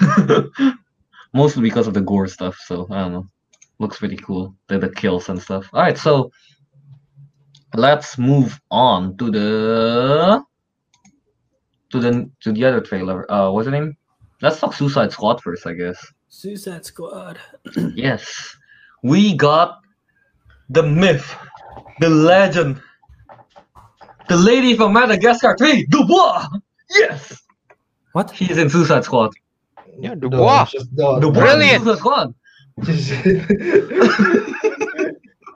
Mostly because of the gore stuff, so I don't know. Looks pretty cool. The, the kills and stuff. Alright, so let's move on to the to the to the other trailer. Uh, what's the name? Let's talk Suicide Squad first, I guess. Suicide Squad. yes, we got the myth, the legend, the lady from Madagascar 3, Dubois. Yes, What? he's in Suicide Squad. Yeah, Dubois. it's just, no, Dubois no, is in Brilliant. Suicide Squad.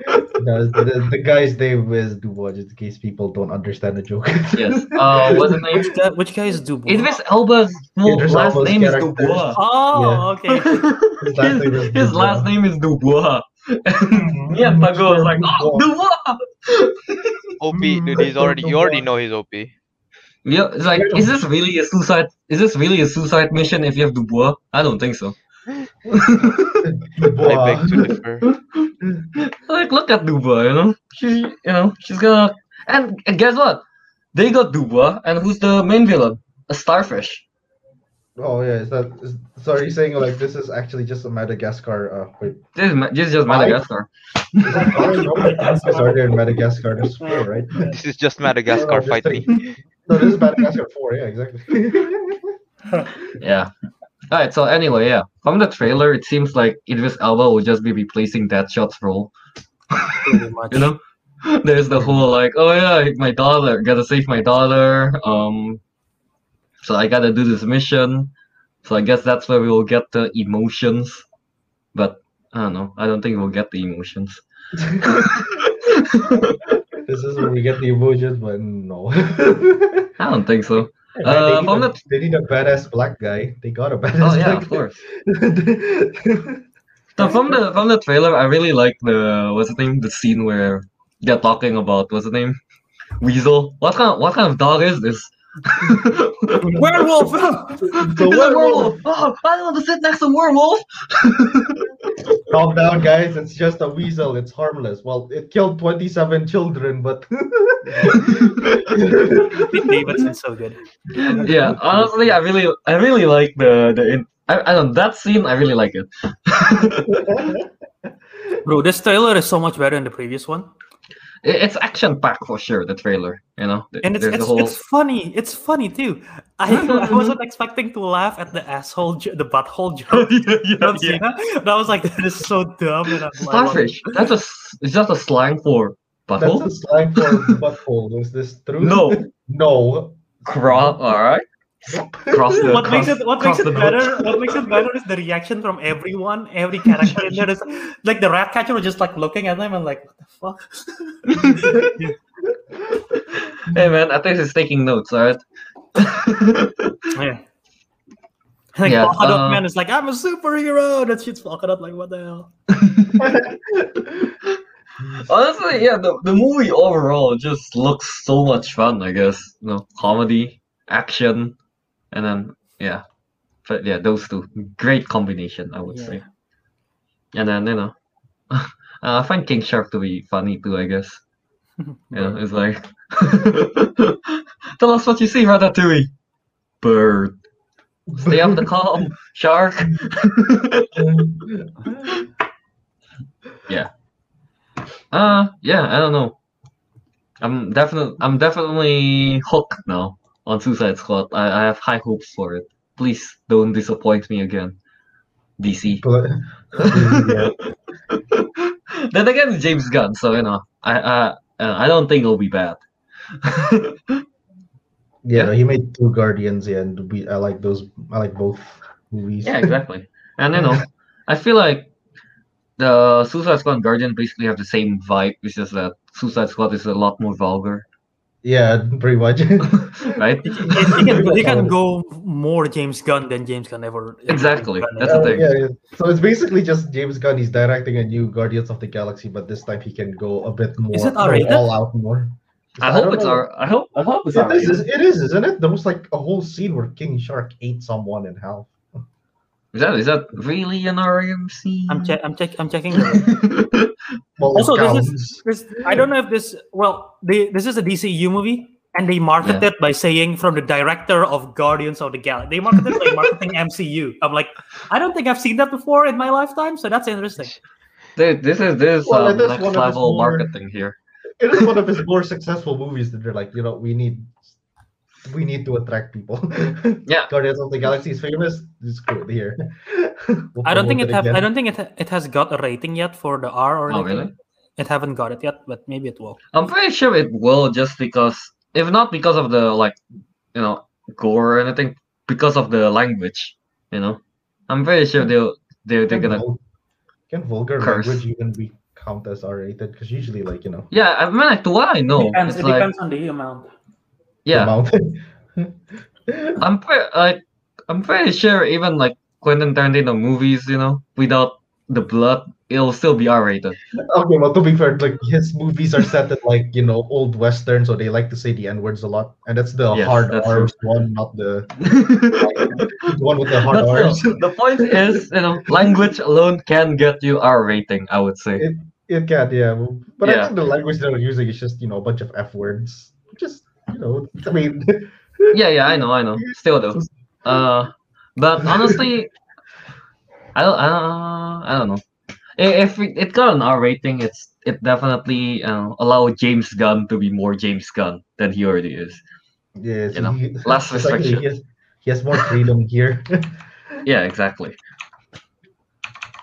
just- no, the, the guy's name is Dubois, just in case people don't understand the joke. Yes. Uh, what's the name? Which guy? Which guy is Dubois? Idris Elba's full Idris last Elba's name is. Dubois. Oh, okay. His last name is his, his Dubois. last name is Dubois. Me and Teguh was like, oh, Dubois! OP, dude, he's mm-hmm. already you already know he's OP. Yeah, it's like, is this really a suicide? Is this really a suicide mission if you have Dubois? I don't think so. I Dubois. beg to differ. Like, look at Dubois, you know? She, you know, she's gonna. And, and guess what? They got Dubois, and who's the main villain? A starfish. Oh yeah, is that? Is, so are you saying like this is actually just a Madagascar? Uh, wait, This is, Ma- this is just Why? Madagascar. is that five? No, Madagascar started in Madagascar. There's four, right? This is just Madagascar, just fight like- me. No, this is Madagascar four. Yeah, exactly. Yeah. Alright, so anyway, yeah. From the trailer, it seems like Idris Elba will just be replacing Deadshot's role. Pretty much. You know? There's the whole like, oh yeah, my daughter, gotta save my daughter. Um, so I gotta do this mission. So I guess that's where we will get the emotions. But I don't know. I don't think we'll get the emotions. this is where we get the emotions, but no. I don't think so. they, Uh, need from a, the- they need a badass black guy. They got a badass Oh yeah, black of course. Guy. So from the from the trailer, I really like the what's the name? The scene where they're talking about what's the name? Weasel. What kind of what kind of dog is this? Werewolf. It's a werewolf. Oh, I don't want to sit next to werewolf. Calm down, guys. It's just a weasel. It's harmless. Well, it killed 27 children, but. Pete Davidson's so good. yeah, honestly, I really I really like the the in, I, I don't that scene. I really like it. Bro, this trailer is so much better than the previous one. It- It's action packed for sure. The trailer, you know. Th- And it's it's, whole it's funny. It's funny too. I, I wasn't expecting to laugh at the asshole, jo- the butthole joke. yeah, from Cena, But I was like, that is so dumb. And I'm like, Starfish. That's a s- it's just a slang for butthole? That's butthole. a slang for butthole. Is this true? No. No. Cross. All right. Cross the. what makes it what makes it better what makes it better is the reaction from everyone every character in there is like the rat catcher was just like looking at them and like what the fuck Hey man, at least he's taking notes, alright? yeah like Yeah, uh, Man is like I'm a superhero that shit's fucking up like what the hell Honestly, yeah, the, the movie overall just looks so much fun, I guess. You know, comedy, action, and then yeah. But yeah, those two. Great combination, I would say. And then, you know, uh, I find King Shark to be funny too, I guess. You know, it's like Tell us what you see, Ratatouille. Bird. Stay on the calm, shark. Yeah. Uh yeah, I don't know. I'm definitely I'm definitely hooked now on Suicide Squad. I, I have high hopes for it. Please don't disappoint me again. DC. Then again, James Gunn, so you know, I I uh, I don't think it'll be bad. Yeah, no, he made two Guardians, yeah, and we I like those. I like both movies. yeah, exactly. And you know, I feel like the Suicide Squad and Guardian basically have the same vibe. It's just that Suicide Squad is a lot more vulgar, yeah, pretty much. right? He, he can, he can go more James Gunn than James Gunn ever. Exactly. Gunn That's ever. the thing. yeah, yeah. So it's basically just James Gunn. He's directing a new Guardians of the Galaxy, but this time he can go a bit more. Is it R-rated? all out more. I don't hope it's know. our. I hope. I hope it's It our. is, it is, isn't it? There was like a whole scene where King Shark ate someone in hell. Is that is that really an RMC? I'm check. I'm check. I'm checking. the- Well, Also, this is- Chris, I don't know if this. Well, they, this is a DCU movie, and they market Yeah. it by saying from the director of Guardians of the Galaxy. They market it by marketing MCU. I'm like, I don't think I've seen that before in my lifetime, so that's interesting. Dude, this is this Well, um, next one of his level more- marketing here. it is one of his more successful movies that they're like, you know, we need we need to attract people. Yeah. Guardians of the Galaxy is famous. Screw it here. We'll I don't think promote it have. again. I don't think it it has got a rating yet for the R or Oh, anything. really? It haven't got it yet, but maybe it will. I'm pretty sure it will just because, if not because of the like, you know, gore or anything, because of the language. You know, I'm pretty sure they'll they're they're Can gonna. vul- Can vulgar curse. language even be count as R-rated? Because usually, like you know, Yeah, I mean, like to what I know, depends, it's it like depends on the amount. Yeah, amount. I'm pretty like I'm pretty sure even like Quentin Tarantino movies, you know, without the blood, it'll still be R-rated. okay, well, to be fair, like his movies are set at like you know old western, so they like to say the n words a lot, and that's the Yes, hard that's R's one, not the, the one with the hard R's. still, the point is, you know, language alone can get you R rating. I would say. It- It can, yeah. But I think the language they're using is just, you know, a bunch of F words. Just, you know, I mean, Yeah, yeah, I know, I know. Still though. Uh, but honestly, I don't, I don't, I don't know. If it, it got an R rating, it's it definitely uh, allow James Gunn to be more James Gunn than he already is. yeah, You know, he, less it's like he, has, he has more freedom here. Yeah, exactly.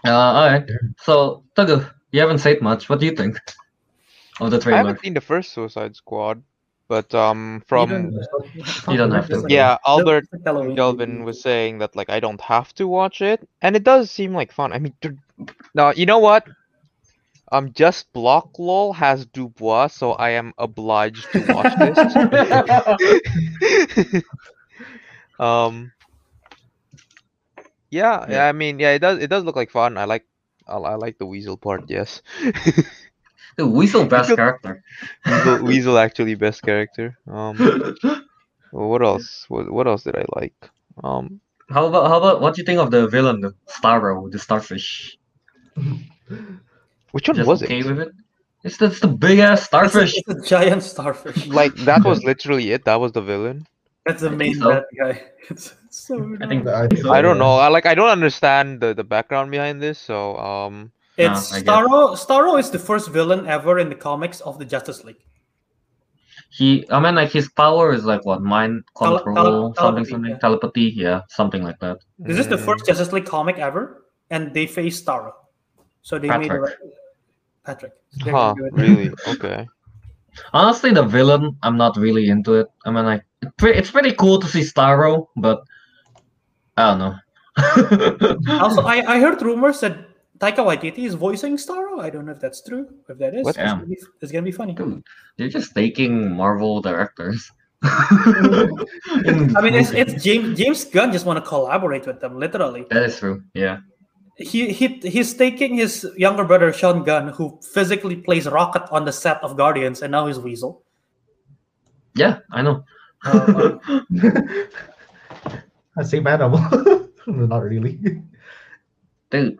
Uh, all right. So, Teguh, you haven't said much. What do you think of the trailer? I haven't seen the first Suicide Squad, but um, from You don't have to. yeah, Albert It's. Delvin was saying that like I don't have to watch it, and it does seem like fun. I mean, now you know what? Um, just block lol has Dubois, so I am obliged to watch this. um, yeah, yeah, I mean, yeah, it does. It does look like fun. I like, I, I like the weasel part. Yes, The Weasel best character. weasel, weasel actually best character. Um, well, what else? What what else did I like? Um, How about how about what do you think of the villain, the Starro, the starfish? which one Just was okay it? with it? It's the, it's the big ass It's a, starfish. it's a giant starfish. Like that was literally it. That was the villain. That's the I main so. bad guy. It's so. I think I, So, I don't yeah. know. I like. I don't understand the the background behind this. So um, It's I. Starro. Starro is the first villain ever in the comics of the Justice League. He, I mean, like his power is like what mind Tele- control, tele- something, telepathy, something, yeah. telepathy, yeah, something like that. This is the first Justice League comic ever, and they face Starro. So they made Patrick. Patrick. They're Huh? gonna do it. Really? Okay. Honestly, the villain, I'm not really into it. I mean, like, it's pretty cool to see Starro, but I don't know. Also, I, I heard rumors that Taika Waititi is voicing Starro. I don't know if that's true. If that is, it's, gonna be, it's gonna be funny. Dude, you're just taking Marvel directors. I mean, it's, it's James James Gunn just want to collaborate with them, literally. that is true. Yeah. He he he's taking his younger brother Sean Gunn, who physically plays Rocket on the set of Guardians, and now he's Weasel. Yeah, I know. Uh, Same animal. Not really. Dude.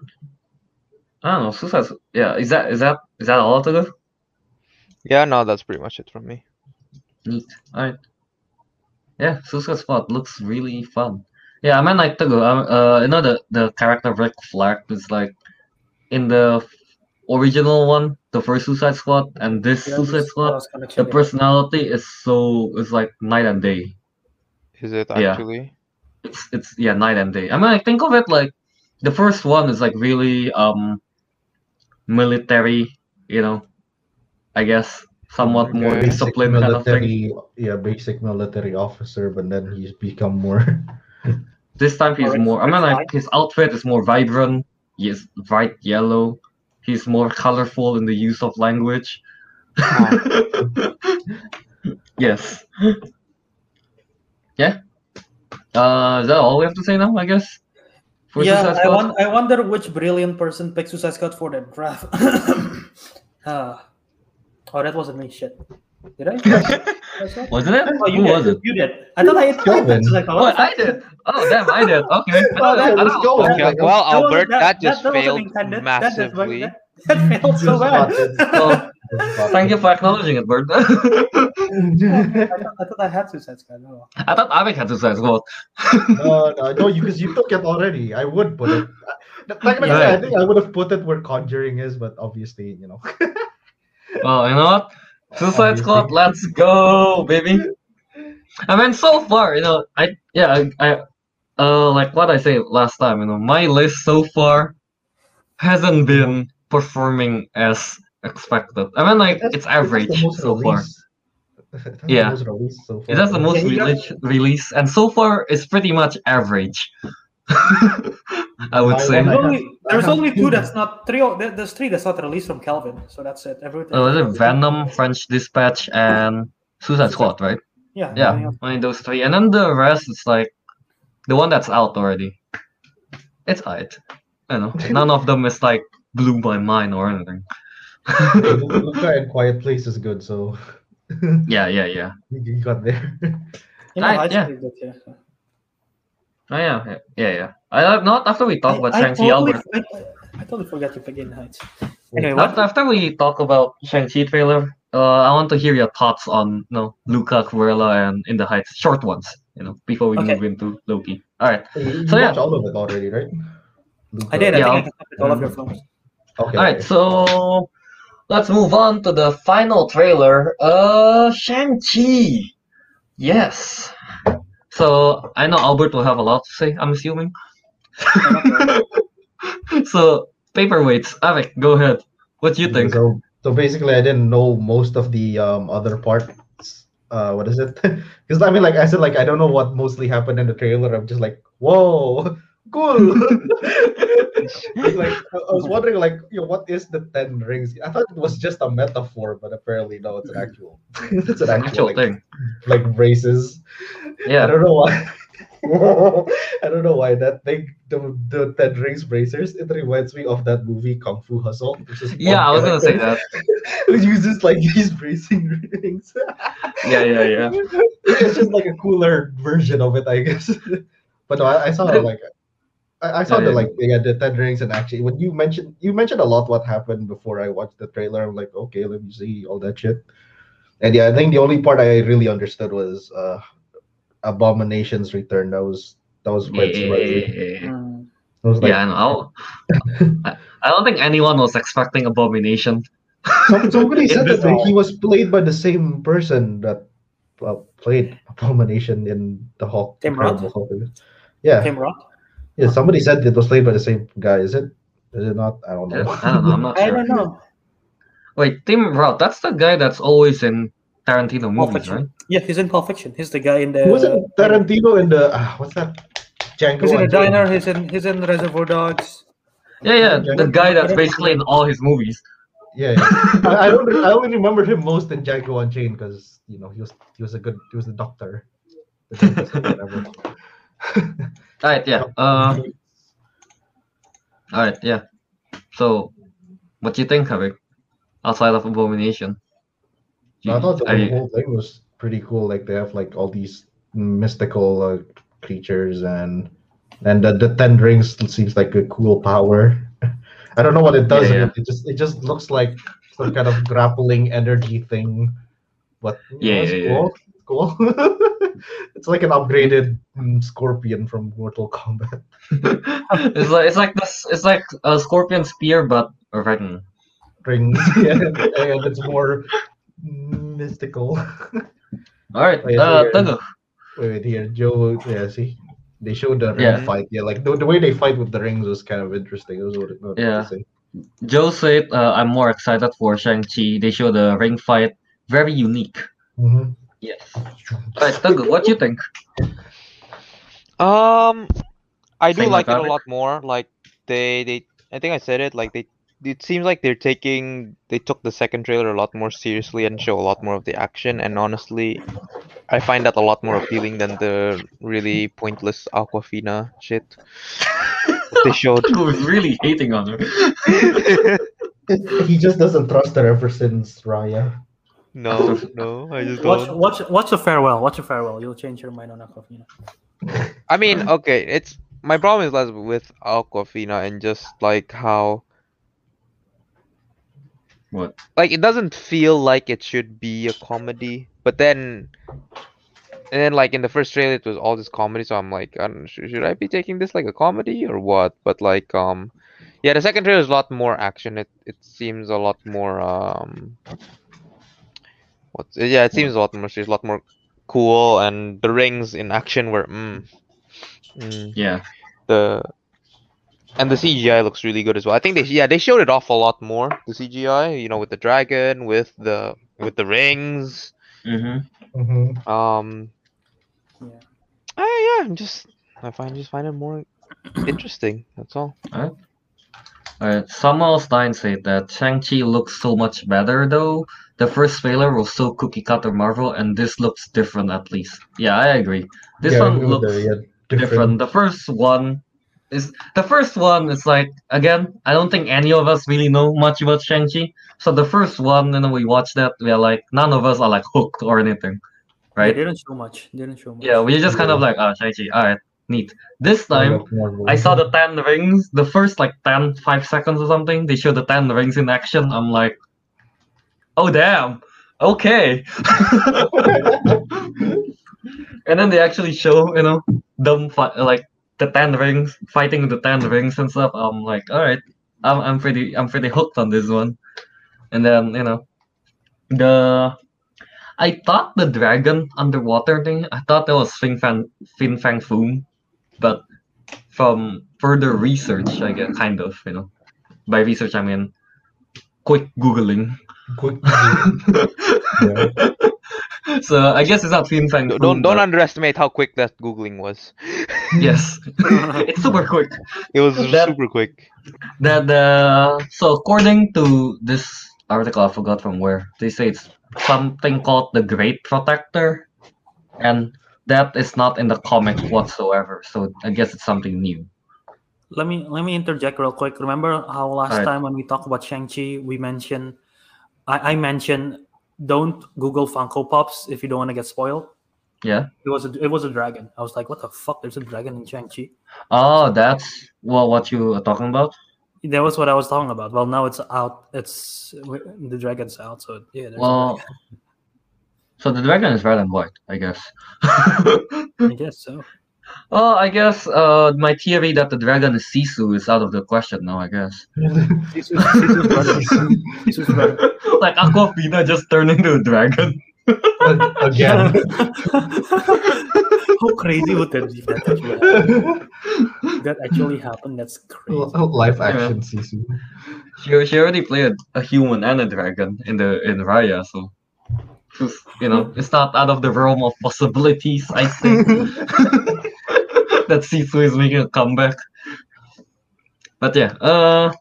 I don't know. Suicide. Squ- Yeah, is that is that is that all to do? Yeah. No, that's pretty much it from me. Neat. Alright. Yeah, Suicide Squad looks really fun. Yeah, I mean like Teguh. Um, uh, you know the the character Rick Flag is like in the original one, the first Suicide Squad, and this Yeah, Suicide this- Squad. I was gonna The personality is so is like night and day. Is it actually? Yeah. It's it's yeah night and day. I mean, like think of it like the first one is like really um military, you know, I guess somewhat more Okay. Basic disciplined kind of thing. military, yeah, basic military officer, but then he's become more. This time he's more. I mean, like his outfit is more vibrant. He's bright yellow. He's more colorful in the use of language. yes. Yeah. Uh, is that all we have to say now? I guess. For yeah, Suicide I, won- I wonder which brilliant person picked Suicide Squad for the draft. Ah. oh, that wasn't me. Shit. Did I? Wasn't it? Oh, you Who did. was it? You did. I thought I had Kelvin. Suicide Squad. What I did? Oh damn, I did. Okay. I Well, don't- I yeah, let's don't- go. okay. Okay, like, well, That Albert, that, just wasn't failed intended. That- that's what- massively. That, that failed so bad. Well, thank you for acknowledging it, Bert. I I, thought, I thought I had Suicide Squad. Oh. thought Ariq had Suicide Squad. no, no, no, you because you took it already. I would put it. Technically, Right. I think I would have put it where Conjuring is, but obviously, you know. Well, you know what? Suicide Obviously. Squad, let's go, baby. I mean, so far, you know, I yeah, I, I uh like what I said last time, you know, my list so far hasn't been performing as expected. I mean, like it's average so far. Yeah. So far. It has the most Yeah, got- release, release, and so far it's pretty much average. I would I say. wanna- There's have- only, there's only two. two that's not three. There's three that's not released from Kelvin, so that's it. Everything. Oh, is it Venom, French Dispatch, and Suicide Squad, right? Yeah. Yeah, everything else- only those three, and then the rest is like the one that's out already. It's alright. I know. None of them is like blew my mind or anything. Luca and Quiet Place is good, so yeah, yeah, yeah. you you got there. You know, I- I yeah. yeah. Good, yeah. Oh yeah, yeah, yeah. yeah. I uh, not after we talk I, about I Shang-Chi totally, I, I totally forgot to pick in Heights. Anyway. After, after we talk about Shang-Chi trailer, uh, I want to hear your thoughts on you know, Luca, Cruella, and In the Heights, short ones, you know, before we Okay. move into Loki. All right, You So, yeah. watched all of it already, right? I did. I Yeah, think I all of your films. Okay. all right. So let's move on to the final trailer. Uh, Shang-Chi. Yes. So I know Albert will have a lot to say. I'm assuming. so paperweights, Ariq, go ahead. What do you think? So, so basically, I didn't know most of the um, other parts. Uh, what is it? Because I mean, like I said, like I don't know what mostly happened in the trailer. I'm just like, whoa, cool. Like I I was wondering, like, you know, what is the ten rings? I thought it was just a metaphor, but apparently, no, it's an actual. it's It's an an actual actual like, thing. like braces. Yeah. I don't know why. I don't know why that thing, the the ten rings bracers. It reminds me of that movie Kung Fu Hustle. which is Yeah, I was gonna say that. that. Who uses like these bracing rings. Yeah, yeah, yeah. it's just like a cooler version of it, I guess. but no, I, I saw But it- like I, I saw Yeah, the like yeah the ten rings and actually when you mentioned you mentioned a lot what happened before I watched the trailer. I'm like, okay, let me see all that shit. And yeah, I think the only part I really understood was uh Abomination's return. That was that was Yeah, quite yeah, surprising. yeah, yeah. I was like, Yeah, I know. I, I don't think anyone was expecting Abomination. Some, somebody said this that he was played by the same person that uh, played Abomination in the Hulk. Tim Roth? Yeah, Tim Roth. Yeah. Somebody said it was played by the same guy. Is it? Is it not? I don't know. I don't know. I'm not I don't know. Wait, Tim Roth. That's the guy that's always in Tarantino movies, right? Yeah, he's in Pulp Fiction. He's the guy in the. was it Tarantino in the uh, what's that? Django. He's in the diner. He's in. He's in Reservoir Dogs. Yeah, yeah. Yeah. The guy that's basically in all his movies. Yeah, yeah. I, I don't. I only remember him most in Django Unchained because you know he was he was a good he was a doctor. The dentist whatever. All right, yeah. Uh, all right, yeah. So, what do you think of it? Outside of Abomination. I thought the whole thing was pretty cool. Like they have like all these mystical uh, creatures and and the, the ten rings seems like a cool power. I don't know what it does. Yeah, yeah. It just it just looks like some kind of grappling energy thing. But you yeah, yeah. cool. Cool. it's like an upgraded mm, Scorpion from Mortal Kombat. it's like it's like this. It's like a scorpion spear, but a ring. Rings, yeah, and it's more mystical. All right, Oh, uh, here. Wait, wait, here, Joe. Yeah, see, they showed the ring Yeah. fight. Yeah, like the, the way they fight with the rings was kind of interesting. It was what it, what Yeah. Joe said, uh, "I'm more excited for Shang Chi. They show the ring fight, very unique." Mm Mhm. Yes. All right, Teguh, what do you think? Um, I do Same like it a lot more. Like they, they, I think I said it. Like they, it seems like they're taking, they took the second trailer a lot more seriously and show a lot more of the action. And honestly, I find that a lot more appealing than the really pointless Awkwafina shit they showed. Teguh was really hating on her. he just doesn't trust her ever since Raya. No, no, I just Watch, don't. watch, watch the farewell. Watch the farewell. You'll change your mind on Awkwafina. I mean, okay, it's my problem is less with Awkwafina and just like how What? like it doesn't feel like it should be a comedy, but then and then like in the first trailer it was all this comedy, so I'm like, I don't know, should, should I be taking this like a comedy or what? But like um yeah, the second trailer is a lot more action. It it seems a lot more um what's yeah, it seems a lot more serious, a lot more cool and the rings in action were mm, mm Yeah. the and the CGI looks really good as well. I think they yeah they showed it off a lot more the CGI you know with the dragon with the with the rings Mm-hmm. Mhm. um Yeah. ah, yeah I'm just I find just find it more interesting that's all Alright, Samuel Stein said that Shang-Chi looks so much better though. The first trailer was so cookie cutter Marvel, and this looks different at least. Yeah, I agree. This Yeah, one uh, looks the- yeah, different. The first one is the first one is like again, I don't think any of us really know much about Shang-Chi. So the first one, you know, we watched that, we are like none of us are like hooked or anything. They Right? didn't show much. They didn't show much. Yeah, we just kind of Yeah. like, oh Shang-Chi, alright, neat. This time Marvel. I saw the 10 rings, the first like 10, 5 seconds or something, they showed the 10 rings in action. I'm like, oh damn, okay. and then they actually show, you know, them fi- like the 10 rings, fighting the 10 rings and stuff. I'm like, alright, I'm, I'm pretty I'm pretty hooked on this one. And then, you know, the I thought the dragon underwater thing, I thought that was Fin Fang Fin Fang Foom, but from further research, I guess, kind of, you know. By research, I mean quick googling. Quick. Yeah. so I guess it's not Fin Fang don't Foom. don't, don't but underestimate how quick that googling was yes, it's super quick. it was That- super quick That the so according to this article, I forgot from where they say it's something called the Great Protector, and that is not in the comic whatsoever. So I guess it's something new. Let me let me interject real quick. Remember how last Alright. time when we talked about Shang-Chi, we mentioned I, I mentioned don't Google Funko Pops if you don't want to get spoiled. Yeah. It was a it was a dragon. I was like, what the fuck? There's a dragon in Shang-Chi. Oh, that's well, what you are talking about. That was what I was talking about. Well, now it's out. It's the dragon's out. So yeah. Well, so the dragon is red and white, I guess. I guess so. Well, I guess uh, my theory that the dragon is Sisu is out of the question now. I guess. Jisu's, Jisu's brother. Jisu's brother. like Awkwafina just turned into a dragon. Again. How crazy would that be? That actually happened? That actually happened. That's crazy. Live action Sisu. She she already played a human and a dragon in the in Raya, so she's- you know it's not out of the realm of possibilities. I think that Sisu is making a comeback. But yeah, uh,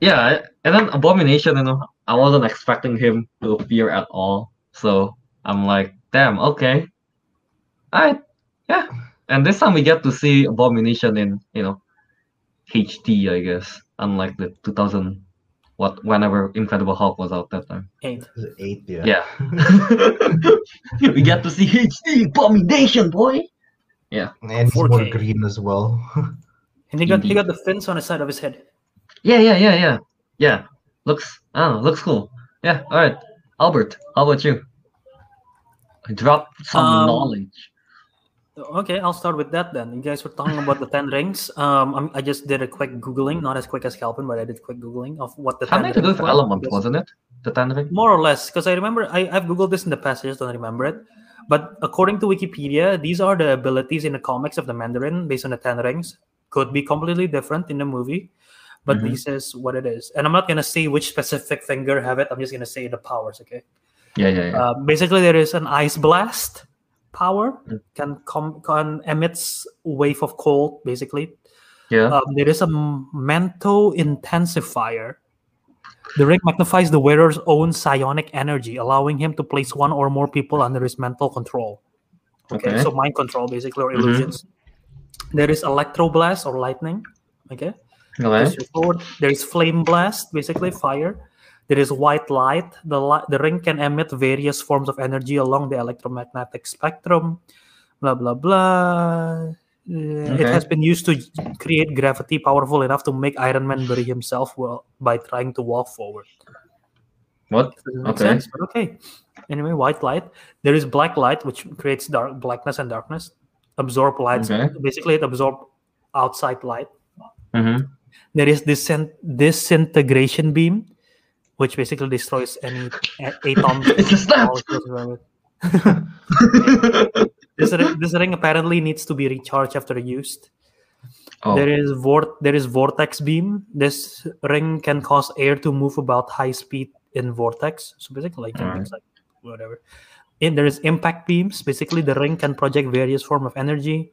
yeah, and then Abomination, you know, I wasn't expecting him to appear at all, so I'm like, damn, okay, alright, yeah. And this time we get to see Abomination in you know HD, I guess, unlike the 2000 what whenever Incredible Hulk was out that time. Eight. Eight, yeah. Yeah. we get to see HD Abomination, boy. And he's more 4K. green as well. And he got he got the fins on the side of his head. Yeah, yeah, yeah, yeah, yeah. Looks, I looks cool. Yeah. All right, Albert, how about you? Drop some Um, knowledge. Okay, I'll start with that then. You guys were talking about the ten rings. Um, I'm, I just did a quick googling, not as quick as Kelvin, but I did quick googling of what the ten Something to do rings with element, Yes. wasn't it? The ten ring. More or less, because I remember I, I've googled this in the past. I just don't remember it. But according to Wikipedia, these are the abilities in the comics of the Mandarin based on the ten rings. Could be completely different in the movie, but Mhm. this is what it is. And I'm not gonna say which specific finger have it. I'm just gonna say the powers. Okay. Yeah, yeah, yeah. Uh, basically, there is an ice blast power Mm. can come can emits wave of cold. Basically, yeah. um, there is a mental intensifier. The ring magnifies the wearer's own psionic energy, allowing him to place one or more people under his mental control. Okay, Okay. so mind control basically or Mhm. illusions. There is electroblast or lightning. Okay, okay. There is flame blast, basically fire. There is white light. The light, the ring can emit various forms of energy along the electromagnetic spectrum. Blah blah blah. Uh, It has been used to create gravity powerful enough to make Iron Man bury himself well by trying to walk forward. What? Okay. sense, okay. Anyway, white light. There is black light, which creates dark blackness and darkness. Absorb light. Okay. Basically, it absorbs outside light. Mm-hmm. There is disen- disintegration beam, which basically destroys any a- atoms. It's a snap. molecules around it. This ring, this ring apparently needs to be recharged after used. oh. There is vor- there is vortex beam. This ring can cause air to move about high speed in vortex. So basically, like, Alright. it's like whatever. And there is impact beams. Basically, the ring can project various form of energy.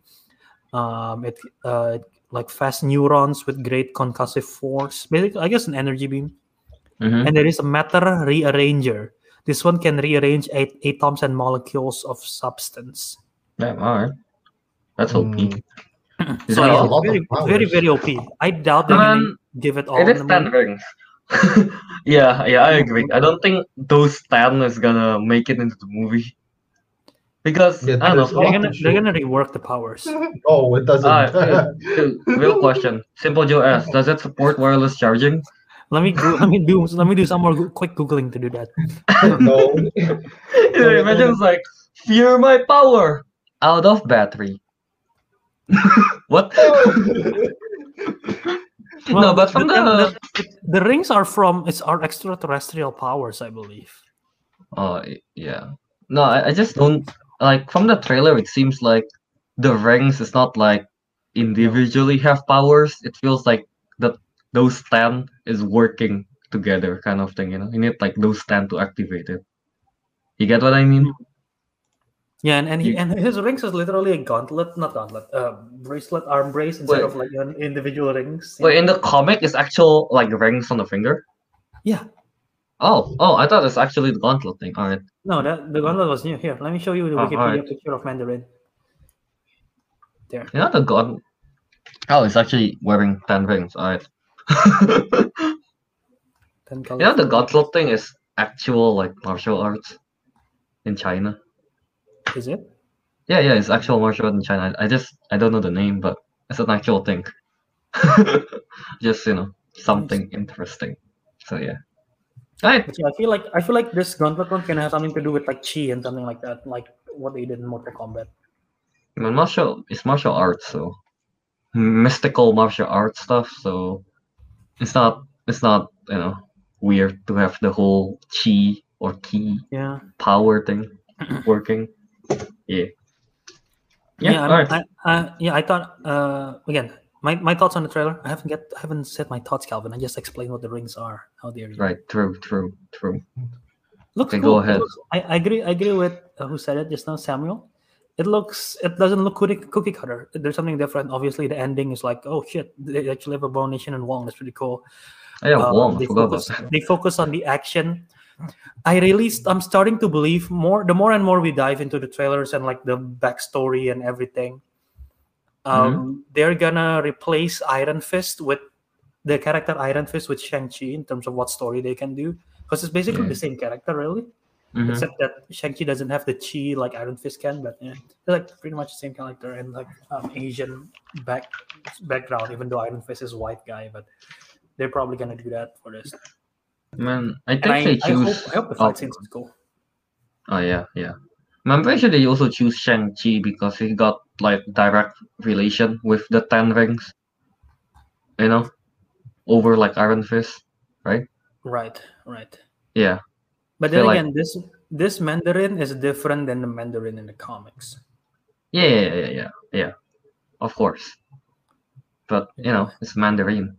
Um, it uh, like fast neutrons with great concussive force. Basically, I guess an energy beam. Mhm. And there is a matter rearranger. This one can rearrange at- atoms and molecules of substance. Yeah, all right. That's OP. Mm. Is So yeah, all? a lot of very, very, powers. very OP. I doubt they're Um, give it all. It in is the ten rings. yeah, yeah, I agree. I don't think those ten is gonna make it into the movie because Yeah, I don't know. They're gonna they're gonna rework the powers. Oh, it doesn't. Dude, real question. Simple Joe asks, does it support wireless charging? Let me go, let me do let me do some more quick googling to do that. no. Yeah, imagine it's like, fear my power out of battery. what? no, but from the, the the, rings are from it's our extraterrestrial powers, I believe. Oh y- yeah. No, I, I just don't like from the trailer it seems like the rings is not like individually have powers. It feels like that those ten is working together kind of thing, you know. You need like those ten to activate it. You get what I mean? Hmm. Yeah, and, and he and his rings is literally a gauntlet, not gauntlet, uh, bracelet, arm brace instead Wait. of like an individual rings. Wait, in the comic it's actual like rings on the finger? Yeah. Oh, oh, I thought it's actually the gauntlet thing. Alright. No, that the gauntlet was new. Here, let me show you the Oh, Wikipedia alright. picture of Mandarin. There. You know the gauntlet Oh, it's actually wearing ten rings, alright. Ten You know the gauntlet thing is actual like martial arts in China. Is it? Yeah, yeah, it's actual martial art in China. I just I don't know the name, but it's an actual thing. just you know something interesting. So yeah. Alright. Yeah, I feel like I feel like this gauntlet one can have something to do with like chi and something like that, like what they did in Mortal Kombat. I mean, martial it's martial arts, so mystical martial arts stuff. So it's not it's not you know weird to have the whole chi or ki Yeah. power thing working. Yeah. Yeah. Yeah. Right. I, I, yeah. I thought uh, again. My, my thoughts on the trailer. I haven't get I haven't said my thoughts, Kelvin. I just explained what the rings are, how they're. Right. True. True. True. Looks Okay, cool. go ahead. looks- I, I agree. I agree with uh, who said it just now, Samuel. It looks. It doesn't look cookie, cookie cutter. There's something different. Obviously, the ending is like, oh shit, they actually have abomination and Wong. That's pretty cool. Yeah, Uh, Wong. They focus, they focus on the action. I really, st- I'm starting to believe more. The more and more we dive into the trailers and like the backstory and everything, um, Mm-hmm. they're gonna replace Iron Fist with the character Iron Fist with Shang Chi in terms of what story they can do, because it's basically Yeah. the same character, really, Mhm. except that Shang Chi doesn't have the chi like Iron Fist can, but yeah, they're like pretty much the same character and like um, Asian back background, even though Iron Fist is white guy, but they're probably gonna do that for this. Man, I think I, they I choose. hope, I hope the oh, fight scenes is cool. oh yeah, yeah. I'm pretty sure they also choose Shang Chi because he got like direct relation with the Ten Rings. You know, over like Iron Fist. Right, right. Right. Yeah, But then like- again, this this Mandarin is different than the Mandarin in the comics. yeah, yeah, yeah, yeah, yeah. Of course, but you know, it's Mandarin.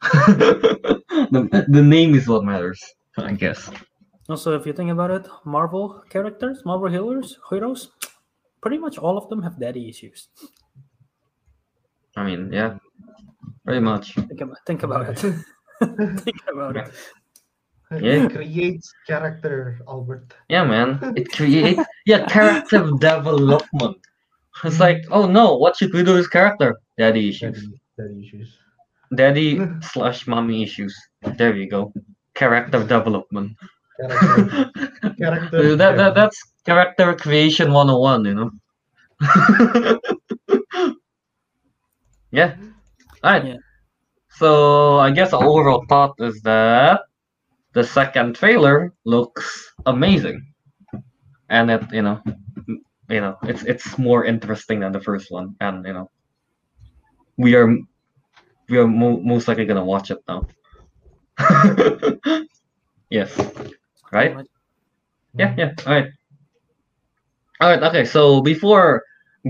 the, the name is what matters, I guess. Also, if you think about it, Marvel characters, Marvel healers, heroes, pretty much all of them have daddy issues. I mean, yeah, very much. Think about think about it. think about it. Yeah. It creates character, Albert. Yeah, man. It creates yeah character development. It's like, oh no, what should we do with character? Daddy issues. Daddy, daddy issues. Daddy slash mommy issues. There you go. Character development. Character. character that, that that's character creation 101, you know. yeah. Alright. Yeah. So I guess the overall thought is that the second trailer looks amazing. And it, you know, you know, it's it's more interesting than the first one. And you know, we are we are mo- most likely gonna watch it now. yes. Right? Yeah, yeah. All right. All right. Okay. So before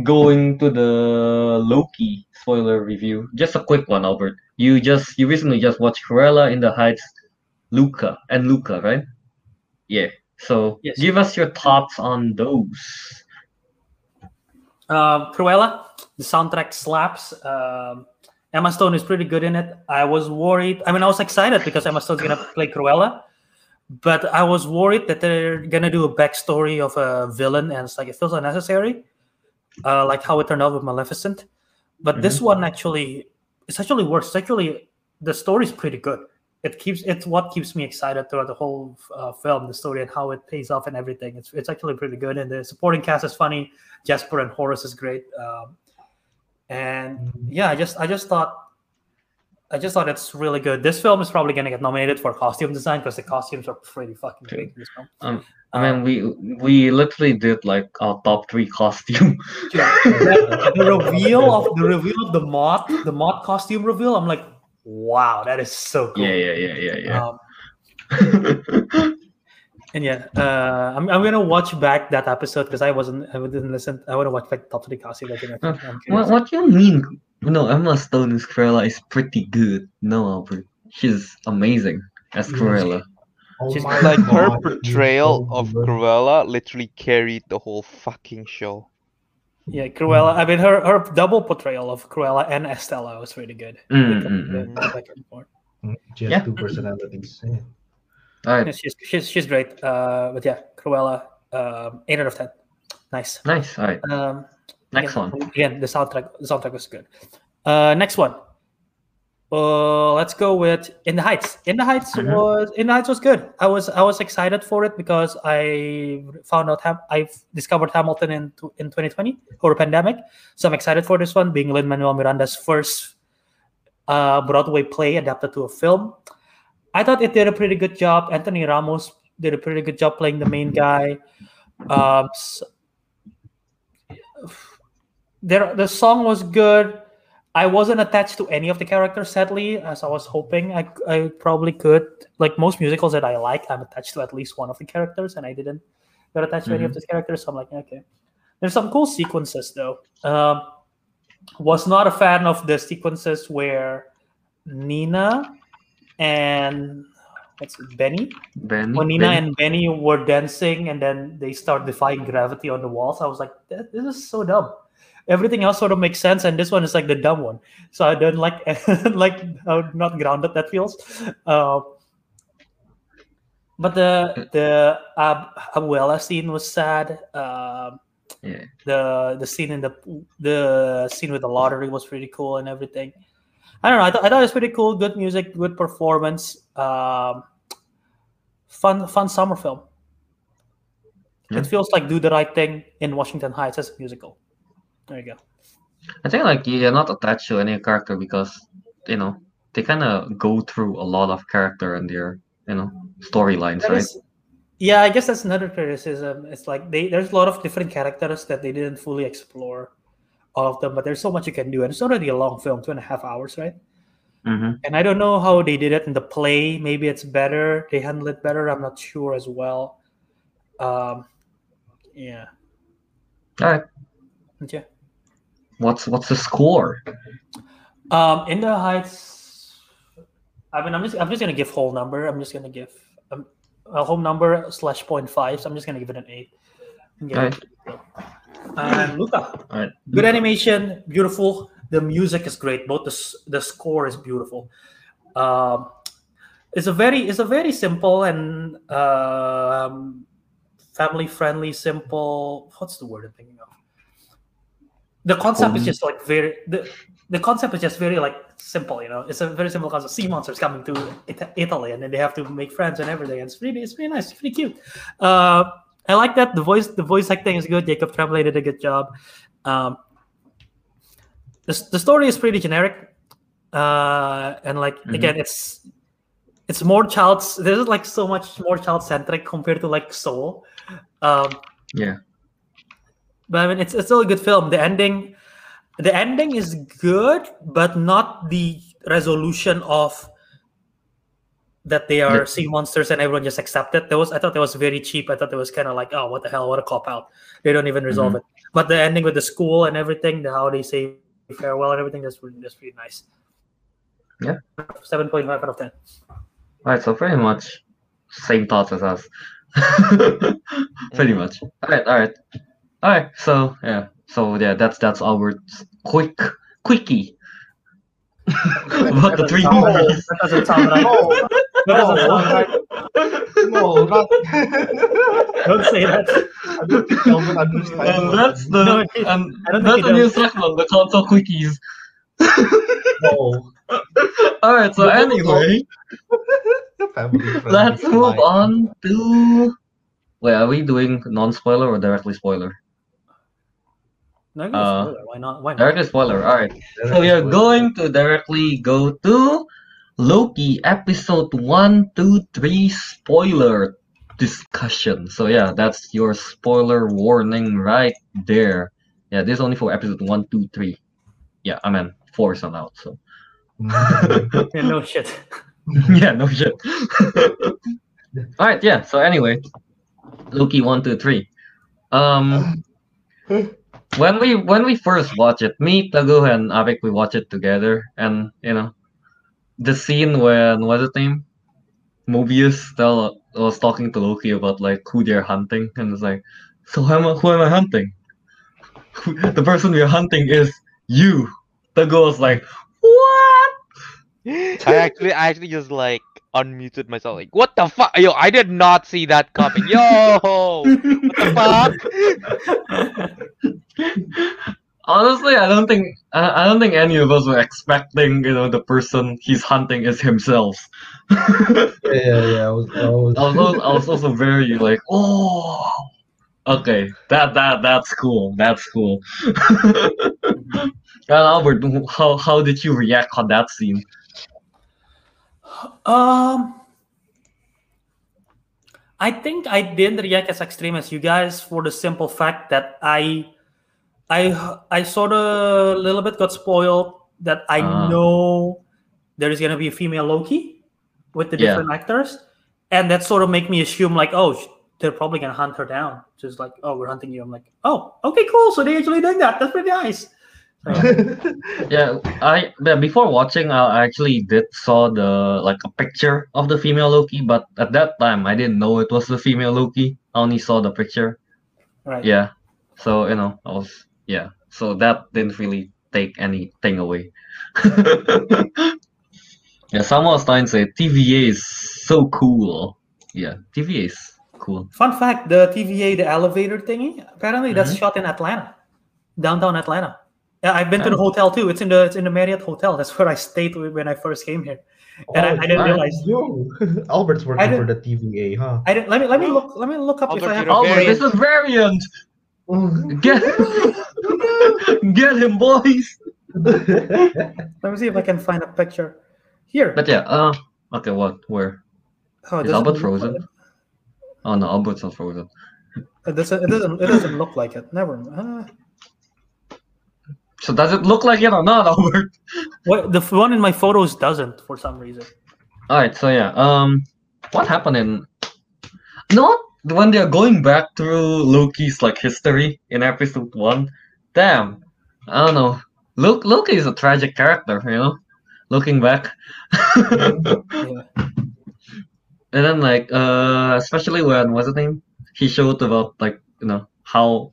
going to the Loki spoiler review, just a quick one, Albert. You just you recently just watched Cruella in the Heights, Luca and Luca, right? Yeah. So Yes. give us your thoughts on those. Um, Cruella, the soundtrack slaps. Um, Emma Stone is pretty good in it. I was worried. I mean, I was excited because Emma Stone's gonna play Cruella, but I was worried that they're gonna do a backstory of a villain, and it's like it feels unnecessary, uh, like how it turned out with Maleficent. But this one actually, it's actually worse. It's actually the story's pretty good. It keeps it's what keeps me excited throughout the whole uh, film, the story and how it pays off and everything. It's it's actually pretty good, and the supporting cast is funny. Jasper and Horace is great. Um, and yeah, I just I just thought I just thought it's really good. This film is probably gonna get nominated for costume design because the costumes are pretty fucking great in this film. Um, I mean, we we literally did like our top three costume. the, the reveal of the reveal of the mod, the mod costume reveal, I'm like, wow, that is so cool. yeah, yeah, yeah, yeah, yeah. Um, and yeah, uh, I'm, I'm gonna watch back that episode because I wasn't I didn't listen. I want to watch back top three costume. I think I'm what, what do you mean? No, Emma Stone as Cruella is pretty good. No, Albert, she's amazing as Yes. Cruella. Oh She's- my Like her portrayal of good. Cruella literally carried the whole fucking show. Yeah, Cruella. I mean, her her double portrayal of Cruella and Estella was really good. Mm, They mm, kept mm. going back and. Mm, She has Yeah. two personalities. Yeah. All right, she's she's she's great. Uh, but yeah, Cruella, um, eight out of ten. Nice. nice. All right, Um, next again, one. Again, the soundtrack the soundtrack was good. Uh, next one. Uh, let's go with In the Heights. In the Heights Mhm. was In the Heights was good. I was I was excited for it because I found out Ham- I discovered Hamilton in in 2020 or pandemic. So I'm excited for this one, being Lin Manuel Miranda's first uh, Broadway play adapted to a film. I thought it did a pretty good job. Anthony Ramos did a pretty good job playing the main guy. Um, s- there, the song was good. I wasn't attached to any of the characters, sadly, as I was hoping I, I probably could. Like most musicals that I like, I'm attached to at least one of the characters, and I didn't get attached to any of Mhm. these characters. So I'm like, okay. There's some cool sequences though. Um, was not a fan of the sequences where Nina and what's it, Benny Benny. when Nina Benny? and Benny were dancing and then they start defying gravity on the walls, I was like, this is so dumb. Everything else sort of makes sense, and this one is like the dumb one. So I don't like like how not grounded that feels. Uh, but the the Ab- Abuela scene was sad. Um Yeah. the the scene in the the scene with the lottery was pretty cool and everything. I don't know. I, th- I thought it was pretty cool. Good music, good performance. Um, fun fun summer film. Yeah. It feels like do the right thing in Washington Heights as a musical. There you go. I think like you're not attached to any character because you know they kind of go through a lot of character and their you know storylines, right? is- Yeah, I guess that's another criticism. It's like they there's a lot of different characters that they didn't fully explore all of them, but there's so much you can do, and it's already a long film, two and a half hours, right? hmm And I don't know how they did it in the play. Maybe it's better. They handle it better. I'm not sure as well. Um, yeah. All right. Yeah. What's what's the score? Um, in the heights, I mean, I'm just I'm just gonna give whole number. I'm just gonna give um, a whole number slash point five. So I'm just gonna give it an eight. And give it- And Luca, Alright. good animation, beautiful. The music is great. Both the the score is beautiful. Um, it's a very it's a very simple and um, family friendly, simple. What's the word I'm thinking of? The concept is just like very the the concept is just very like simple. You know, it's a very simple concept. Sea monsters coming to Ita- Italy, and then they have to make friends and everything. And it's really it's really nice. It's really cute. Uh, I like that. The voice the voice acting is good. Jacob Tremblay did a good job. Um, the, the story is pretty generic, uh, and like Mhm. again, it's it's more child. There's like so much more child centric compared to like Soul. Um, Yeah. but I mean, it's it's still a good film. The ending, the ending is good, but not the resolution of that they are The- sea monsters and everyone just accepted. it. That was I thought that was very cheap. I thought that was kind of like, oh, what the hell, what a cop out. They don't even resolve mm-hmm. it. But the ending with the school and everything, the how they say farewell and everything, that's really that's pretty nice. Yeah. seven point five out of ten. Alright, so pretty much same thoughts as us. pretty mm. much. Alright, alright. Alright, so yeah. So yeah, that's that's our quick quickie. About the three movies. That doesn't sound right. No, That doesn't sound right. no, not. Don't say that. I don't think Kelvin understands. And that's the No, and I don't think that's the new does. segment, the console quickies. No. Alright, so No, no, no. anyway, let's move slide. on to Wait, are we doing non-spoiler or directly spoiler? No, give Uh, spoiler. Why not? Why not? Directly spoiler. Alright. So we are going to directly go to Loki episode one, two, three spoiler discussion. So yeah, that's your spoiler warning right there. Yeah, this is only for episode one, two, three. Yeah, I mean four is not out, so Yeah, no shit. yeah, no shit. Alright, yeah, so anyway. Loki one, two, three. Um when we when we first watch it, me, Teguh, and Ariq we watch it together and you know the scene when what's his name? Mobius tell uh, was talking to Loki about like who they're hunting and it's like so who am I, who am I hunting? the person we're hunting is you. The girl's like, What? I actually, I actually just like unmuted myself. Like, what the fuck? Yo, I did not see that coming. Yo, what the fuck? Honestly, I don't think I, I don't think any of us were expecting you know the person he's hunting is himself. Yeah, yeah, yeah. I was, I was, I was also, I was also very like, oh, okay, that that that's cool. That's cool. and Albert, how how did you react on that scene? Um, I think I didn't react as extreme as you guys for the simple fact that I, I, I sort of a little bit got spoiled that I Ah. know there is gonna be a female Loki with the Yeah. different actors, and that sort of make me assume like, oh, they're probably gonna hunt her down. Just like, oh, we're hunting you. I'm like, oh, okay, cool. So they actually doing that. That's pretty nice. Yeah. Yeah, I yeah, before watching, I actually did saw the like a picture of the female Loki, but at that time I didn't know it was the female Loki. I only saw the picture. right. Yeah, so you know, I was yeah, so that didn't really take anything away. yeah, someone was trying to say TVA is so cool. Yeah, TVA is cool. Fun fact: the TVA, the elevator thingy, apparently that's Mhm. shot in Atlanta, downtown Atlanta. Yeah, I've been to the Oh. hotel too. It's in the it's in the Marriott Hotel. That's where I stayed when I first came here. And I- I didn't alright. realize. Yo, Albert's working for the TVA, huh? I didn't. Let me let me look. Let me look up if Albert, I have. Albert, this is variant. Get get him, boys. Let me see if I can find a picture here. But yeah, uh, okay, what? Where? oh, is Albert frozen? like. Oh no, Albert's not frozen. It doesn't. It doesn't. It doesn't look like it. Never. Uh, So does it look like it or not, Albert? what the one in my photos doesn't for some reason. All right, so yeah, um, what happened in? Not when they're going back through Loki's like history in episode one. Damn, I don't know. Loki, Loki is a tragic character, you know. Looking back, Yeah. and then like, uh, especially when what's his name? He showed about like you know how,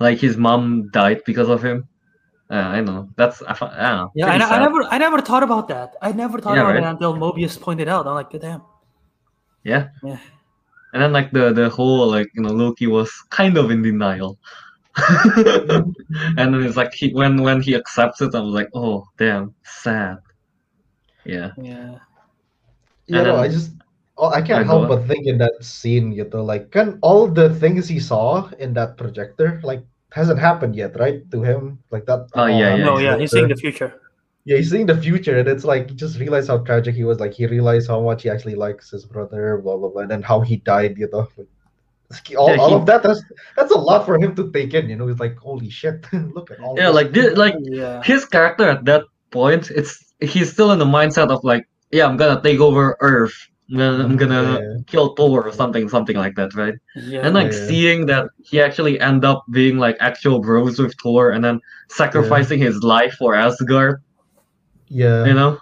like his mom died because of him. Uh, I know. That's I, I don't know. Yeah, I, I never, I never thought about that. I never thought Yeah, about right? it until Mobius pointed out. I'm like, damn. Yeah. Yeah. And then like the the whole like you know Loki was kind of in denial. and then it's like he when when he accepts it, I was like, oh damn, sad. Yeah. Yeah. You And know, I just oh, I can't Yeah, go help but think in that scene, you know, like can all the things he saw in that projector like hasn't happened yet, right? To him, like that. Oh, all yeah, happened No, yeah, he's seeing the future. Future. Yeah, he's seeing the future, and it's like he just realized how tragic he was. Like he realized how much he actually likes his brother, blah blah blah, and then how he died. You know, like, all, Yeah, all of that. That's that's a lot for him to take in. You know, he's like, holy shit, look at all. Yeah, this. like this, like Yeah. his character at that point, it's he's still in the mindset of like, yeah, I'm gonna take over Earth. I'm gonna, I'm gonna Yeah. kill Thor or something, something like that, right? Yeah. And like Yeah. seeing that he actually end up being like actual bros with Thor, and then sacrificing his life for Asgard. Yeah, You know,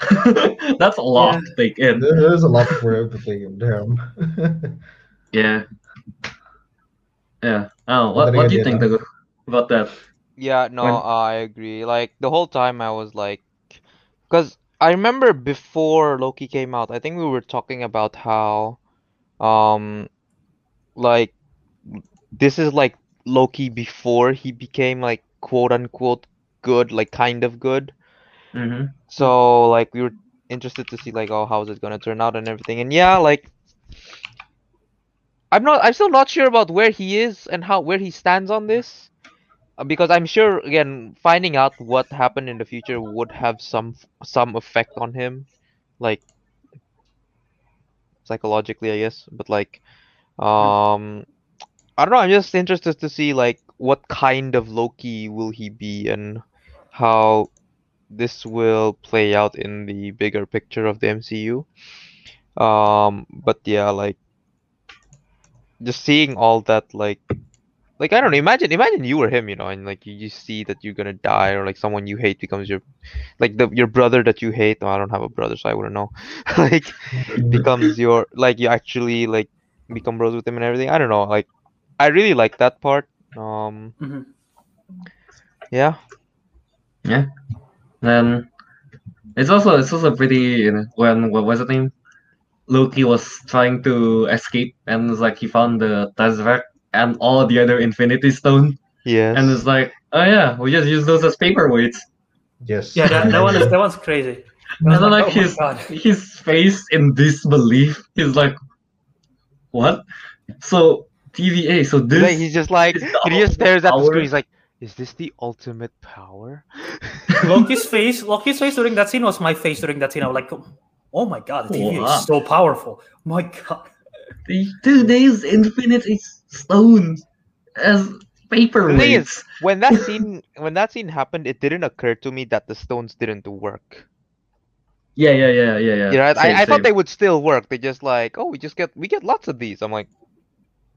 that's a lot Yeah. to take in. there's a lot for everything, in. Damn. Yeah. Yeah. Oh, What what are you what do you think do about that? Yeah, no, When- I agree. Like the whole time I was like, because I remember before Loki came out, I think we were talking about how, um, like this is like Loki before he became like quote unquote good, like kind of good. Mm-hmm. So like we were interested to see like oh how's it gonna turn out and everything. And yeah, like I'm not I'm still not sure about where he is and how where he stands on this. Uh, Because I'm sure again finding out what happened in the future would have some some effect on him, like psychologically, I guess. But like, um, I don't know. I'm just interested to see like what kind of Loki will he be and how this will play out in the bigger picture of the MCU. Um, but yeah, like just seeing all that, like, like I don't know. Imagine, imagine you were him, you know, and like you, you see that you're gonna die, or like someone you hate becomes your, like the your brother that you hate. No, I don't have a brother, so I wouldn't know. like becomes your, like you actually like become bros with him and everything. I don't know. Like, I really like that part. Um, Mhm. yeah. Then it's also it's also pretty you know, when what was the name? Loki was trying to escape and it's like he found the Tesseract and all the other Infinity Stone Yeah. and it's like oh yeah we just use those as paperweights yes. Yeah, that, that one is that one's crazy. I and was then oh like oh his God. his face in disbelief he's like what so TVA so He's this like- he's just like he just stares at the screen. He's like, "Is this the ultimate power?" Loki's face, Loki's face during that scene was my face during that scene. I was like, oh my god, the TV Wow. is so powerful. Oh my god. the two days Infinity Stone as paperweights. is, when that scene when that scene happened, it didn't occur to me that the stones didn't work. Yeah, yeah, yeah, yeah, yeah. You know, Same, I, I thought they would still work. They just like, oh, we just get we get lots of these. I'm like,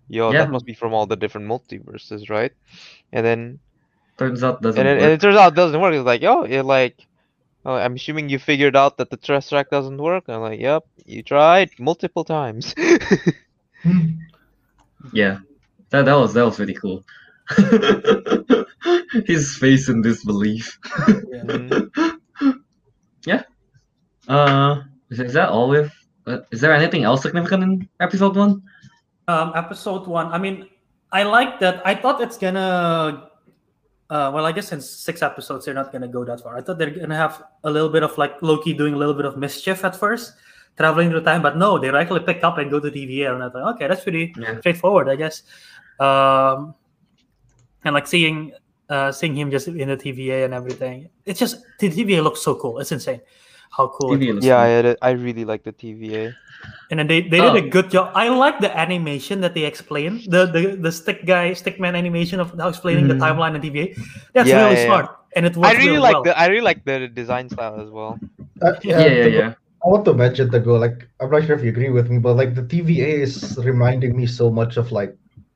yo, Yeah. that must be from all the different multiverses, right? And then turns out doesn't and, it, work. and it turns out it doesn't work. It's like, oh, you're like, oh, I'm assuming you figured out that the Tesseract doesn't work. I'm like, yep, you tried multiple times. Yeah, that that was that was really cool. His face in disbelief. Yeah. Mm, Uh, is, is that all with? Uh, is there anything else significant in episode one? Um, episode one. I mean, I like that. I thought it's gonna. Uh, well, I guess in six episodes they're not gonna go that far. I thought they're gonna have a little bit of like Loki doing a little bit of mischief at first, traveling through time. But no, they actually pick up and go to TVA, and I thought, okay, that's pretty Yeah. straightforward, I guess. Um, and like seeing uh, seeing him just in the TVA and everything, it's just the TVA looks so cool. It's insane. How cool it was. looks Yeah. I, I really like the TVA. And then they, they Oh. did a good job. I like the animation that they explain. The the, the stick guy, stickman animation of how explaining Mhm. the timeline and TVA. That's Yeah, really yeah, yeah. smart. And it works I really really like well. the I really like the design style as well. Uh, Yeah, yeah, the- yeah. I want to mention the go like I'm not sure if you agree with me, but like the TVA is reminding me so much of like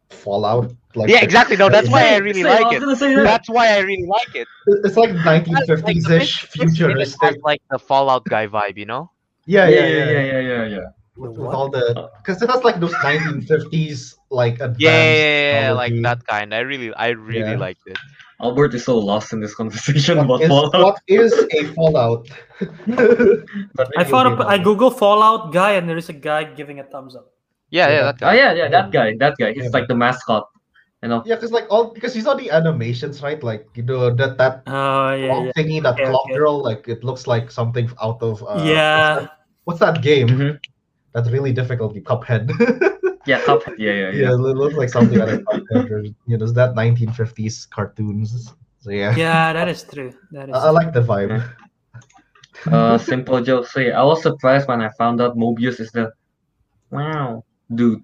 Fallout. Like Yeah, exactly. No, that's why I really same, like I it. that. That's why I really like it. It's like Like, the 1950s basic- ish basic minute futuristic. like the Fallout guy vibe, you know? Yeah, Yeah, yeah, yeah, yeah. yeah, yeah, yeah, yeah. With, with all the because it has like those 1950s like advanced Yeah, yeah, yeah, yeah, like that kind. I really, I really Yeah. liked it. Albert is so lost in this conversation What about is, Fallout. what is a Fallout? I maybe thought up, I Google Fallout guy, and there is a guy giving a thumbs up. Yeah, yeah, Yeah. that Oh yeah, yeah, that guy, that guy. He's Yeah. like the mascot. You know. Yeah, because like all because you saw the animations, right? Like you know that that Oh yeah, clock yeah, thingy, that Okay, clock okay. girl, like it looks like something out of uh, what's yeah. that- What's that game? Mhm. That's really difficult. Cuphead. Yeah, Cuphead. Yeah, yeah, yeah, yeah. it looks like something out of Cuphead or you know, that 1950s cartoons. So yeah, Yeah, that is true. That is. I, I like the vibe. Uh, simple Joe say, I was surprised when I found out Mobius is the wow dude.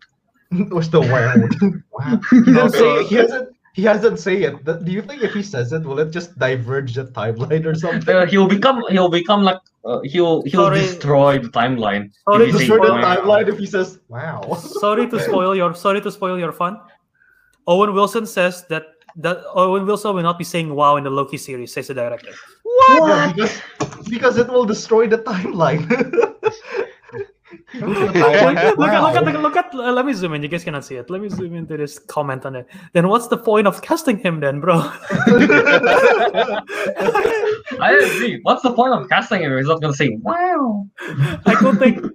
We're still wild. wow. He didn't Also- say he hasn't he hasn't say it. Do you think if he says it, will it just diverge the timeline or something? Uh, he'll become he'll become like uh, he'll he'll Sorry. destroy the timeline. Sorry if to you Destroy the timeline if he says wow. sorry to spoil your sorry to spoil your fun. Owen Wilson says that that Owen Wilson will not be saying "wow" in the Loki series, says the director. Yeah, because, because it will destroy the timeline. Look, at, look at look at look at uh, let me zoom in. You guys cannot see it. Let me zoom into this comment on it. Then what's the point of casting him then, bro? I agree. What's the point of casting him? He's not gonna say wow. I don't think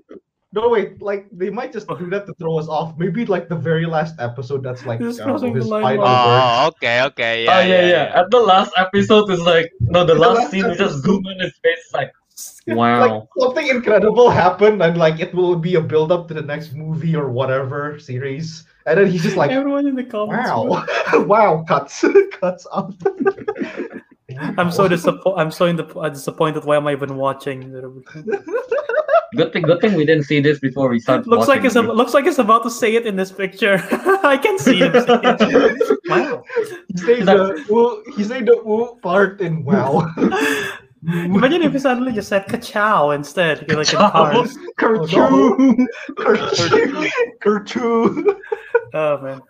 No wait, like they might just do that to throw us off. Maybe like the very last episode that's like Just I don't know, crossing the his line final line. words. Oh, okay, okay, yeah, oh yeah, yeah, At the last episode is like no, the The last last scene we just episode- zoom in his face it's like Like wow. something incredible happened and like it will be a build up to the next movie or whatever series. And then he's just like everyone in the comments. Wow. wow, cuts. cuts out. I'm so disappointed. I'm so in the, uh, disappointed. Why am I even watching? Good thing, good thing we didn't see this before we started. looks like it's it. a, looks like it's about to say it in this picture. I can see him. Say it. Wow. He said the woo, he said the woo part in wow. Imagine if he suddenly just said "ka-chow" instead, like in cars. Kerchoo. Kerchoo. Kerchoo. Oh man.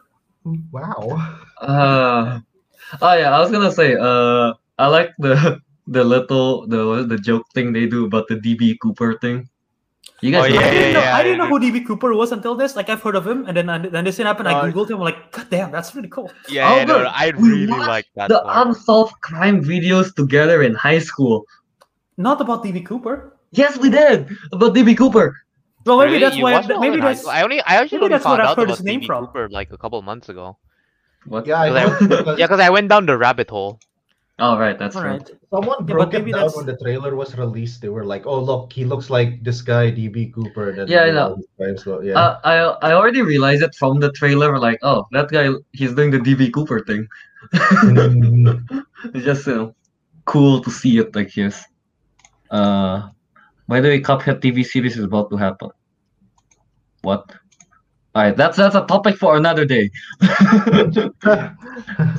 Wow. Uh, oh yeah, I was gonna say. Uh, I like the the little the the joke thing they do about the DB Cooper thing. You guys Oh, know yeah, I didn't, know, yeah, I didn't I know who DB Cooper was until this. Like I've heard of him, and then and then this thing happened. I Uh, googled him. I'm like, God damn, that's really cool. Yeah, yeah, no, no, I really like that the part. unsolved crime videos together in high school. Not about DB Cooper. Yes, we did about DB Cooper. Well, maybe Really? that's You why. watched it all Maybe that's. I only, I actually maybe only that's where found I've out heard about his name DB from. Cooper like a couple months ago. What? Yeah, I Because I- Yeah, because I went down the rabbit hole. Oh right, that's All true. right. someone Yeah, broke it down that's- when the trailer was released. They were like, "Oh look, he looks like this guy, DB Cooper." Then Yeah, I know. his crimes yeah. Uh, I I already realized it from the trailer. Like, oh, that guy, he's doing the DB Cooper thing. Mm. it's just you know, cool to see it like this. Uh, by the way, Cuphead TV series is about to happen. What? Alright, that's that's a topic for another day.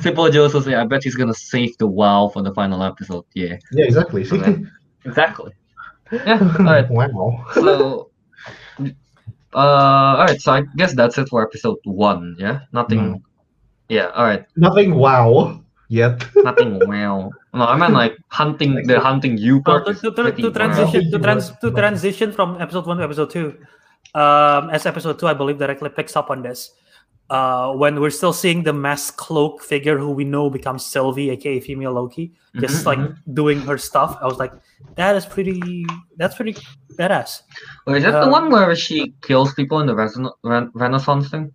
Simple Joe also say, I bet he's gonna save the WoW for the final episode. Yeah, yeah, exactly. See? Exactly. Yeah. Alright. wow. So, uh, alright. So I guess that's it for episode one. Yeah. Nothing. Mm. Yeah. Alright. Nothing wow yet. Nothing. wow. No, I meant like hunting the hunting you Well, part. to, is to, to, pretty to wow. transition to, trans, to transition from episode one to episode two, um, as episode two I believe directly picks up on this. Uh, when we're still seeing the mask cloak figure who we know becomes Sylvie, aka female Loki, just Mhm, like doing her stuff. I was like, that is pretty. That's pretty badass. Wait, is that the um, one where she kills people in the reson- ren- Renaissance thing?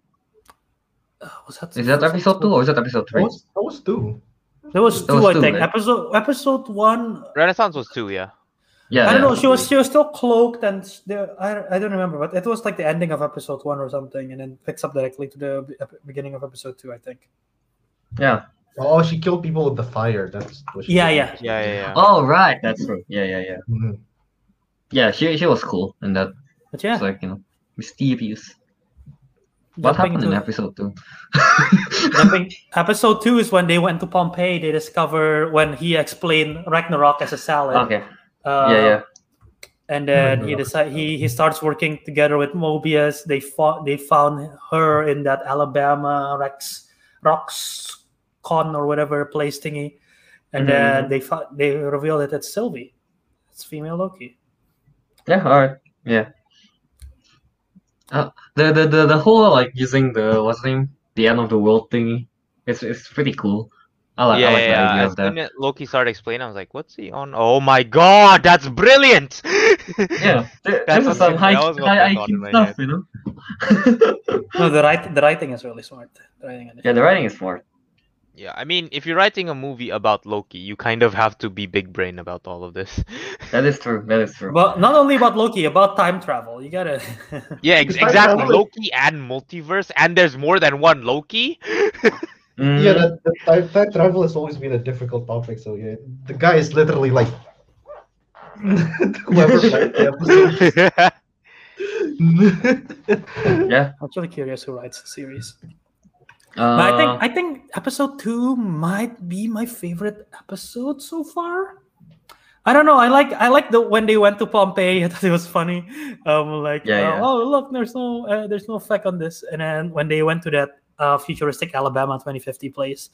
Uh, was that Is that episode two or is that episode That three? was, that was two. There was That two, was I think. right? Episode episode one. Renaissance was two, yeah. Yeah. I don't yeah. know. She was she was still cloaked, and s- the, I I don't remember, but it was like the ending of episode one or something, and then picks up directly to the beginning of episode two, I think. Yeah. Oh, she killed people with the fire. That's what she Yeah, yeah. Yeah, yeah, yeah. Oh right, that's true. Yeah, yeah, yeah. Mhm. Yeah, she she was cool in that. But yeah, It's like you know mischievous. What jumping happened in episode two? jumping episode two is when they went to Pompeii. They discover when he explained Ragnarok as a salad. okay. Uh, yeah, yeah. And then he Ragnarok. decide he he starts working together with Mobius. They fought. They found her in that Alabama Rex Rocks Con or whatever place thingy, and Mhm, then they fou- they reveal that it's Sylvie. It's female Loki. Yeah, alright. Yeah. Uh, the, the the the whole like using the what's the name? The end of the world thingy. It's it's pretty cool. I like yeah, I like yeah, the yeah. As that. soon as Loki started explaining, I was like, "What's he on?" Oh my god, that's brilliant! Yeah, th- That's this some high that was what high went IQ stuff, you know. No, the write the writing is really smart. The writing in yeah, the writing is smart. yeah, I mean, if you're writing a movie about Loki, you kind of have to be big brain about all of this. That is true. That is true. But not only about Loki, about time travel. You gotta. yeah, ex- exactly. Loki and multiverse, and there's more than one Loki. Mhm. Yeah, that, that time, time travel has always been a difficult topic. So yeah, the guy is literally like whoever the episode. yeah. I'm actually curious who writes the series. Uh, But I think I think episode two might be my favorite episode so far. I don't know. I like I like the when they went to Pompeii. I thought it was funny. Um, like Yeah, uh, yeah. oh look, there's no uh, there's no effect on this. And then when they went to that uh, futuristic Alabama 2050 place,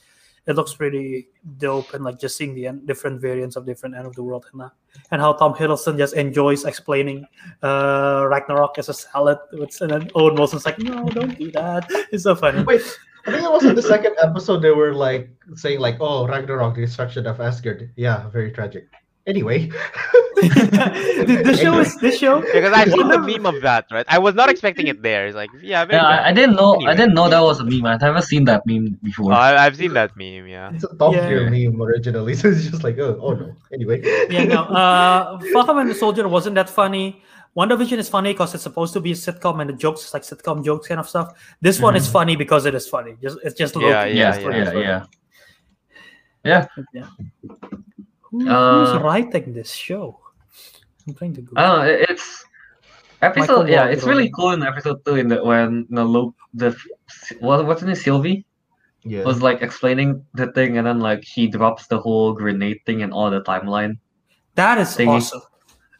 it looks pretty dope. And like just seeing the en- different variants of different end of the world and uh, and how Tom Hiddleston just enjoys explaining uh, Ragnarok as a salad. Which, and then Owen Wilson's like, no, don't do that. It's so funny. Wait, I think it was in the second episode they were like saying like, "Oh, Ragnarok, the destruction of Asgard." Yeah, very tragic. Anyway, the, the show is this show. because I've seen the meme of that, right? I was not expecting it there. It's like, yeah, yeah, I, I didn't know. I didn't know that was a meme. I've never seen that meme before. Oh, I, I've seen that meme. Yeah. it's a Top Yeah. Gear meme originally, so it's just like, oh, oh no. Anyway, Yeah, no. Uh, Falcon and the Soldier wasn't that funny. WandaVision is funny because it's supposed to be a sitcom and the jokes is like sitcom jokes kind of stuff. This one is funny because it is funny. Just it's just Yeah, Loki. yeah, That's yeah, it's yeah. funny. yeah. yeah. Who, Uh, who's writing this show? I'm trying to go. I don't know. It's episode. Michael yeah, Walker it's really cool in episode two in the when the loop the what what's in it Sylvie yeah. was like explaining the thing and then like she drops the whole grenade thing and all the timeline. that is thingy. awesome.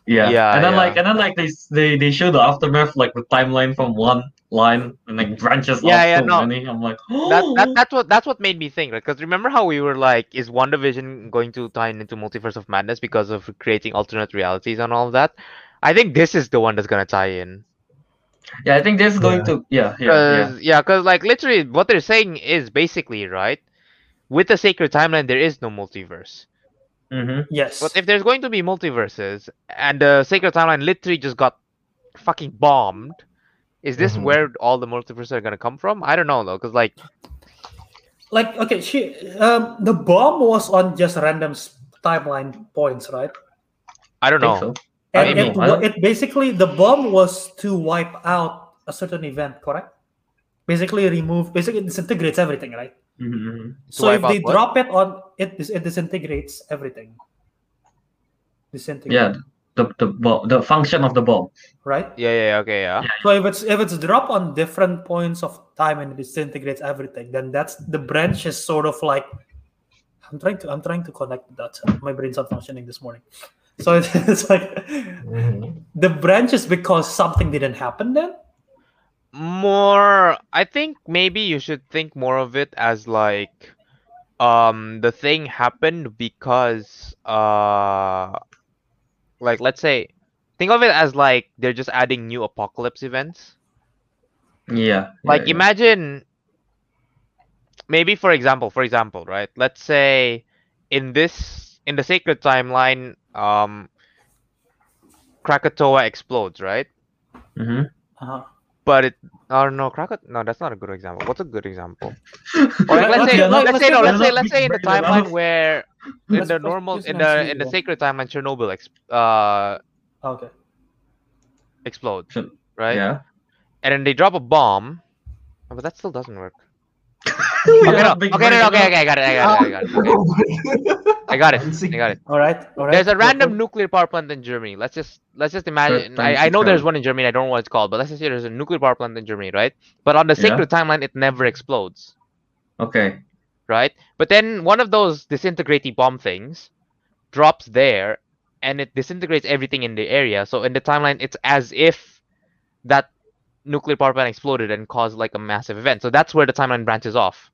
Yeah. Yeah, And then yeah. like and then like they they they show the aftermath like the timeline from one line and like branches Yeah, off yeah, so no. many. I'm like That, that that's what that's what made me think, right? Because remember how we were like, is WandaVision going to tie into Multiverse of Madness because of creating alternate realities and all of that? I think this is the one that's gonna tie in. Yeah, I think this is going Yeah. to yeah, yeah, yeah. Cause, yeah, because like literally what they're saying is basically right. With the sacred timeline, there is no multiverse. Mm-hmm. Yes. But if there's going to be multiverses and the sacred timeline literally just got fucking bombed, is this Mhm. where all the multiverses are gonna come from? I don't know though, because like like okay, she um the bomb was on just random timeline points, right? I don't I know. think so. And don't it. I don't- it basically the bomb was to wipe out a certain event, correct? Basically remove basically disintegrates everything, right? Mm-hmm. So if they what? drop it on it, it disintegrates everything. Disintegrate, Yeah, the the bomb, the function of the ball. right? Yeah, yeah, yeah, okay, yeah. So if it's if it's dropped on different points of time and it disintegrates everything, then that's the branch is sort of like I'm trying to I'm trying to connect that. My brain's not functioning this morning. So it's, it's like Mhm. the branch is because something didn't happen then. More, I think maybe you should think more of it as like, um, the thing happened because, uh, like let's say, think of it as like they're just adding new apocalypse events. Yeah. Like yeah, imagine, maybe for example, for example, right? Let's say in this in the sacred timeline, um, Krakatoa explodes, right? yeah. Mhm. Uh-huh. But it oh no Krakow no that's not a good example. What's a good example? Let- or like, let's let's say get- let's let's say no let's let's say let's say in the bring it timeline where in Let's- the let's normal use in an the MCU in the sacred timeline Chernobyl ex- uh Okay. explodes right? Yeah. and then they drop a bomb. Oh, but that still doesn't work. We Okay, no, have okay, no, okay, okay, I got it, I got it, I got it. Okay. I got it, I got it. All right, all right. There's a random it. nuclear power plant in Germany. Let's just let's just imagine. I, I know there's one in Germany. I don't know what it's called, but let's just say there's a nuclear power plant in Germany, right? But on the Yeah. sacred timeline, it never explodes, Okay. right? But then one of those disintegrating bomb things drops there, and it disintegrates everything in the area. So in the timeline, it's as if that nuclear power plant exploded and caused like a massive event. So that's where the timeline branches off.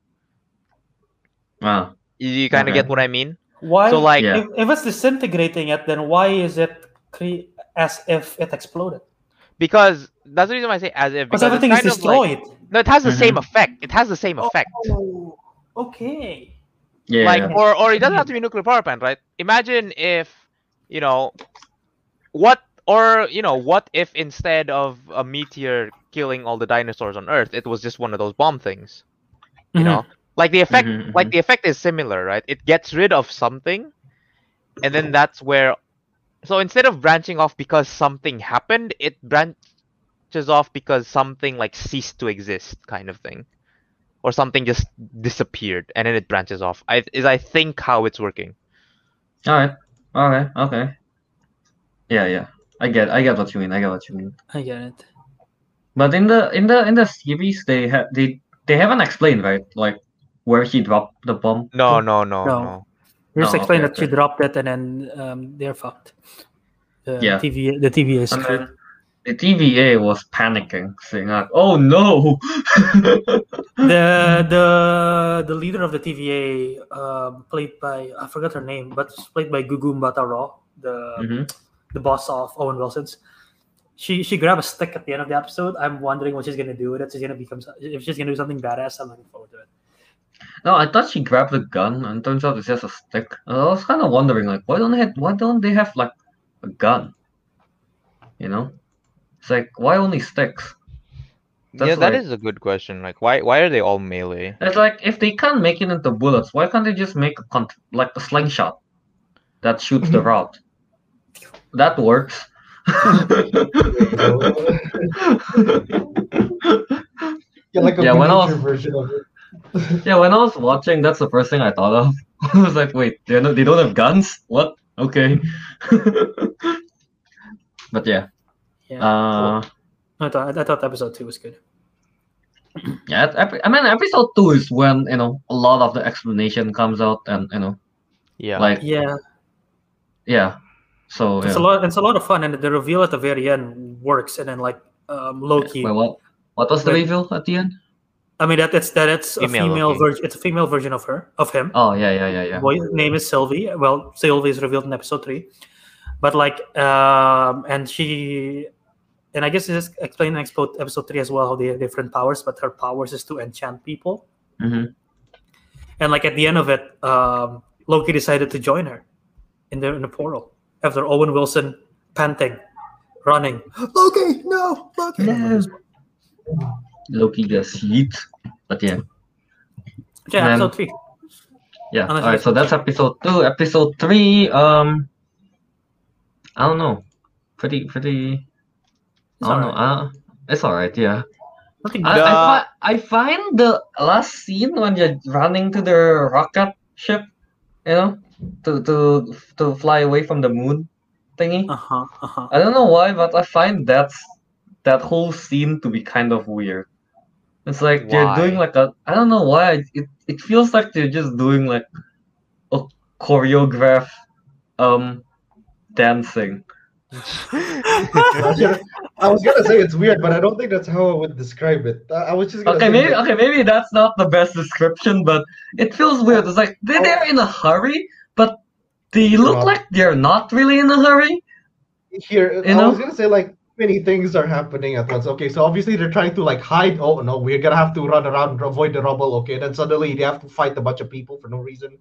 Wow. You, you kind of Okay. get what I mean? Why? So, like- Yeah. if, if it's disintegrating it, then why is it cre- as if it exploded? Because that's the reason why I say as if Because because everything is kind of like- destroyed. no, it has the same Mhm. effect. It has the same effect. Oh, okay. Yeah. like or or it doesn't have to be a nuclear power plant right imagine if you know what or you know what if instead of a meteor killing all the dinosaurs on earth it was just one of those bomb things you Mhm. know like the effect Mhm, like mhm. the effect is similar right it gets rid of something and then that's where so instead of branching off because something happened it branches off because something like ceased to exist kind of thing or something just disappeared and then it branches off i is i think how it's working All right. Okay. Okay. Yeah. Yeah. I get. I get what you mean. I get what you mean. I get it. But in the in the in the series, they have they they haven't explained right, like where he dropped the bomb. no no no No. no You just No, explain okay, that she dropped it and then um, they're fucked. The Yeah. TVA, the TVA is screwed. the TVA was panicking, saying like, "Oh no!" the the the leader of the TVA, um, played by I forgot her name, but it's played by Gugu Mbatha-Raw, the Mhm. the boss of Owen Wilson's. She she grabbed a stick at the end of the episode. I'm wondering what she's gonna do with it. She's gonna become if she's gonna do something badass. I'm looking forward to it. No, I thought she grabbed a gun, and turns out it's just a stick. And I was kind of wondering, like, why don't they have, why don't they have like a gun? You know, it's like why only sticks? yeah That's that like- is a good question like why why are they all melee It's like if they can't make it into bullets, why can't they just make a con- like a slingshot that shoots the mm-hmm. route? That works. Yeah, like a Yeah, when I was- version of it. yeah, when I was watching, that's the first thing I thought of. I was like, wait, they don't, they don't have guns? What? Okay. but yeah, Yeah, uh, I thought I thought episode two was good. yeah. ep- I mean, episode two is when you know a lot of the explanation comes out, and you know, yeah like Yeah, yeah. So it's yeah. a lot. It's a lot of fun, and the reveal at the very end works. And then like um, Loki, Wait, what? What was the Wait. reveal at the end? I mean that it's that it's a Female female version. It's a female version of her of him. Oh yeah, yeah, yeah, yeah. Boy, name is Sylvie. Well, Sylvie is revealed in episode three, but like, um, and she, and I guess it's explained in episode episode three as well how they have different powers, but her powers is to enchant people. hmm And like at the end of it, um, Loki decided to join her in the in the portal after Owen Wilson panting, running. Loki, no, Loki. No. Loki gets heat, but yeah, Yeah, Man. episode three. yeah. Unless All right, so that's episode two. Episode three, um, I don't know, pretty, pretty. It's I don't know. alright. Uh, it's alright. Yeah. Nothing I, I, fi- I find the last scene when you're running to the rocket ship, you know, to to to fly away from the moon thingy. Uh huh. Uh huh. I don't know why, but I find that's that whole scene to be kind of weird. It's like they're doing like a I don't know why it it feels like they're just doing like a choreograph um dancing. I was gonna- I was gonna say it's weird, but I don't think that's how I would describe it. I I was just gonna Okay, say maybe that- okay, maybe that's not the best description, but it feels weird. It's like they're, they're in a hurry, but they look Well- like they're not really in a hurry. here You I know? was gonna say like many things are happening at once. Okay, so obviously they're trying to like hide. Oh no, we're gonna have to run around, and avoid the rubble. Okay, then suddenly they have to fight a bunch of people for no reason.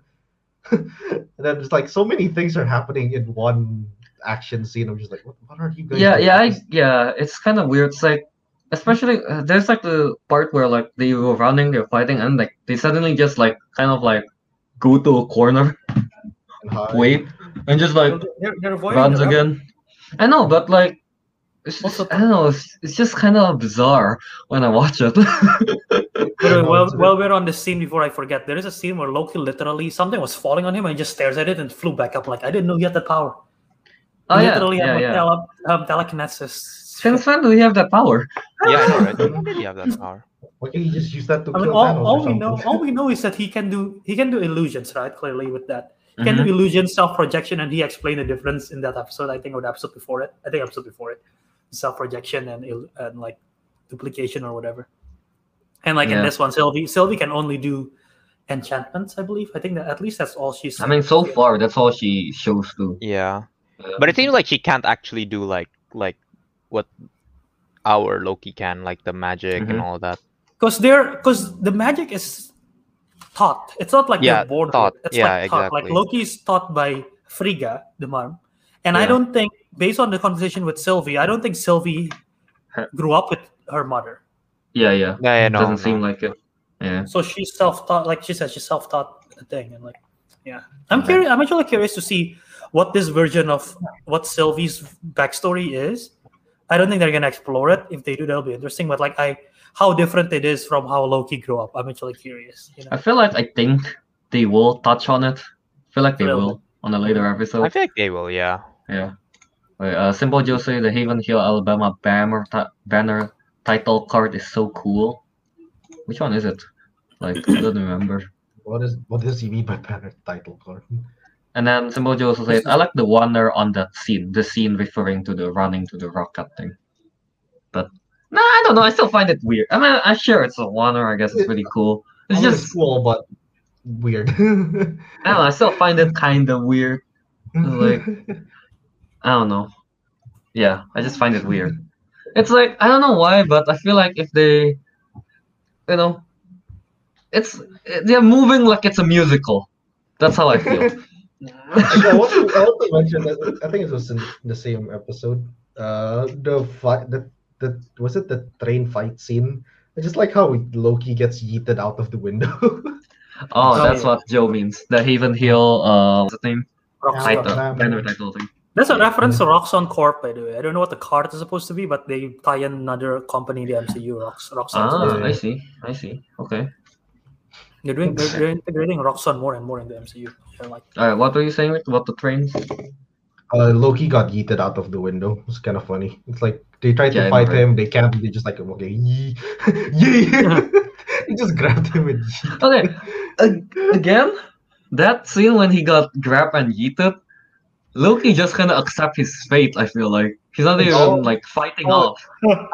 and then it's like so many things are happening in one action scene. I'm just like, what, what are you guys? Yeah, doing? yeah, I, yeah. It's kind of weird. It's like, especially uh, there's like the part where like they were running, they're fighting, and like they suddenly just like kind of like go to a corner, And wait, and just like They're, they're runs the rebel. again. I know, but like It's just, Also- I don't know. It's, it's just kind of bizarre when I watch it. well, the while, it's a bit- while we're on the scene, before I forget, there is a scene where Loki literally something was falling on him and he just stares at it and flew back up. Like I didn't know he had that power. oh He yeah, literally yeah, had yeah. Tele, um, telekinesis. Since when do we have that power? Yeah, I know, right? When he have that power? Why can't you just use that to I mean, all, all we know, all we know is that he can do he can do illusions, right? Clearly, with that, he can do illusion, self projection, and he explained the difference in that episode. I think or the episode before it. I think episode before it, self projection and il- and like duplication or whatever. And like in this one, Sylvie Sylvie can only do enchantments. I believe. I think that at least that's all she's. I mean, so far that's all she shows to. Yeah, Yeah. but it seems like she can't actually do like like what our Loki can, like the magic Mhm. and all that. because they're because the magic is taught. It's not like Yeah, they're born. with taught. It's Yeah, like taught. Like exactly. Loki's taught by Frigga, the mom, and I don't think, based on the conversation with Sylvie, I don't think Sylvie grew up with her mother. Yeah, yeah. Yeah, yeah, no, Doesn't no. seem like it. Yeah. So she's self-taught. Like she said, she's self-taught a thing, and like, yeah. I'm Okay. curious. I'm actually curious to see what this version of what Sylvie's backstory is. I don't think they're gonna explore it. If they do, that'll be interesting. But like, I how different it is from how Loki grew up. I'm actually curious. You know? I feel like I think they will touch on it. I feel like they Really? will on a later I episode. feel like they will. Yeah. Yeah. Wait, uh, Simple Joe say the Haven Hill, Alabama banner ti- banner title card is so cool. Which one is it? Like I don't remember. What is what does he mean by banner title card? And then Simple Joe also said, I like the wonder on that scene. The scene referring to the running to the rocket thing. But no, I don't know. I still find it weird. I mean, I'm sure it's a wonder. I guess it's pretty cool. It's I mean, just cool, but weird. I don't know. I still find it kind of weird. like- I don't know. Yeah, I just find it weird. It's like I don't know why, but I feel like if they, you know, it's they're moving like it's a musical. That's how I feel. Actually, I want to, I want to mention that I think it was in the same episode. Uh, the fight, the the was it the train fight scene? I just like how Loki gets yeeted out of the window. oh, Oh, that's yeah. what Joe means. The Haven Hill, uh, what's the name? Roxxon. Title, Roxxon. banner title thing. That's a Yeah. reference to Roxxon Corp, by the way. I don't know what the card is supposed to be, but they tie in another company in the MCU, Rox, Roxxon. Ah, I see. I see. Okay. They're doing they're, they're integrating Roxxon more and more in the MCU. They're like, All right. What were you saying about the trains? uh, Loki got yeeted out of the window. It's kind of funny. It's like they tried Yeah, to fight him, they can't. They just like okay, yee, yee. he just grabbed him and yeet. Okay. Ag- again, that scene when he got grabbed and yeeted, Loki just kind of accept his fate. I feel like he's not even Oh. like fighting Oh. off.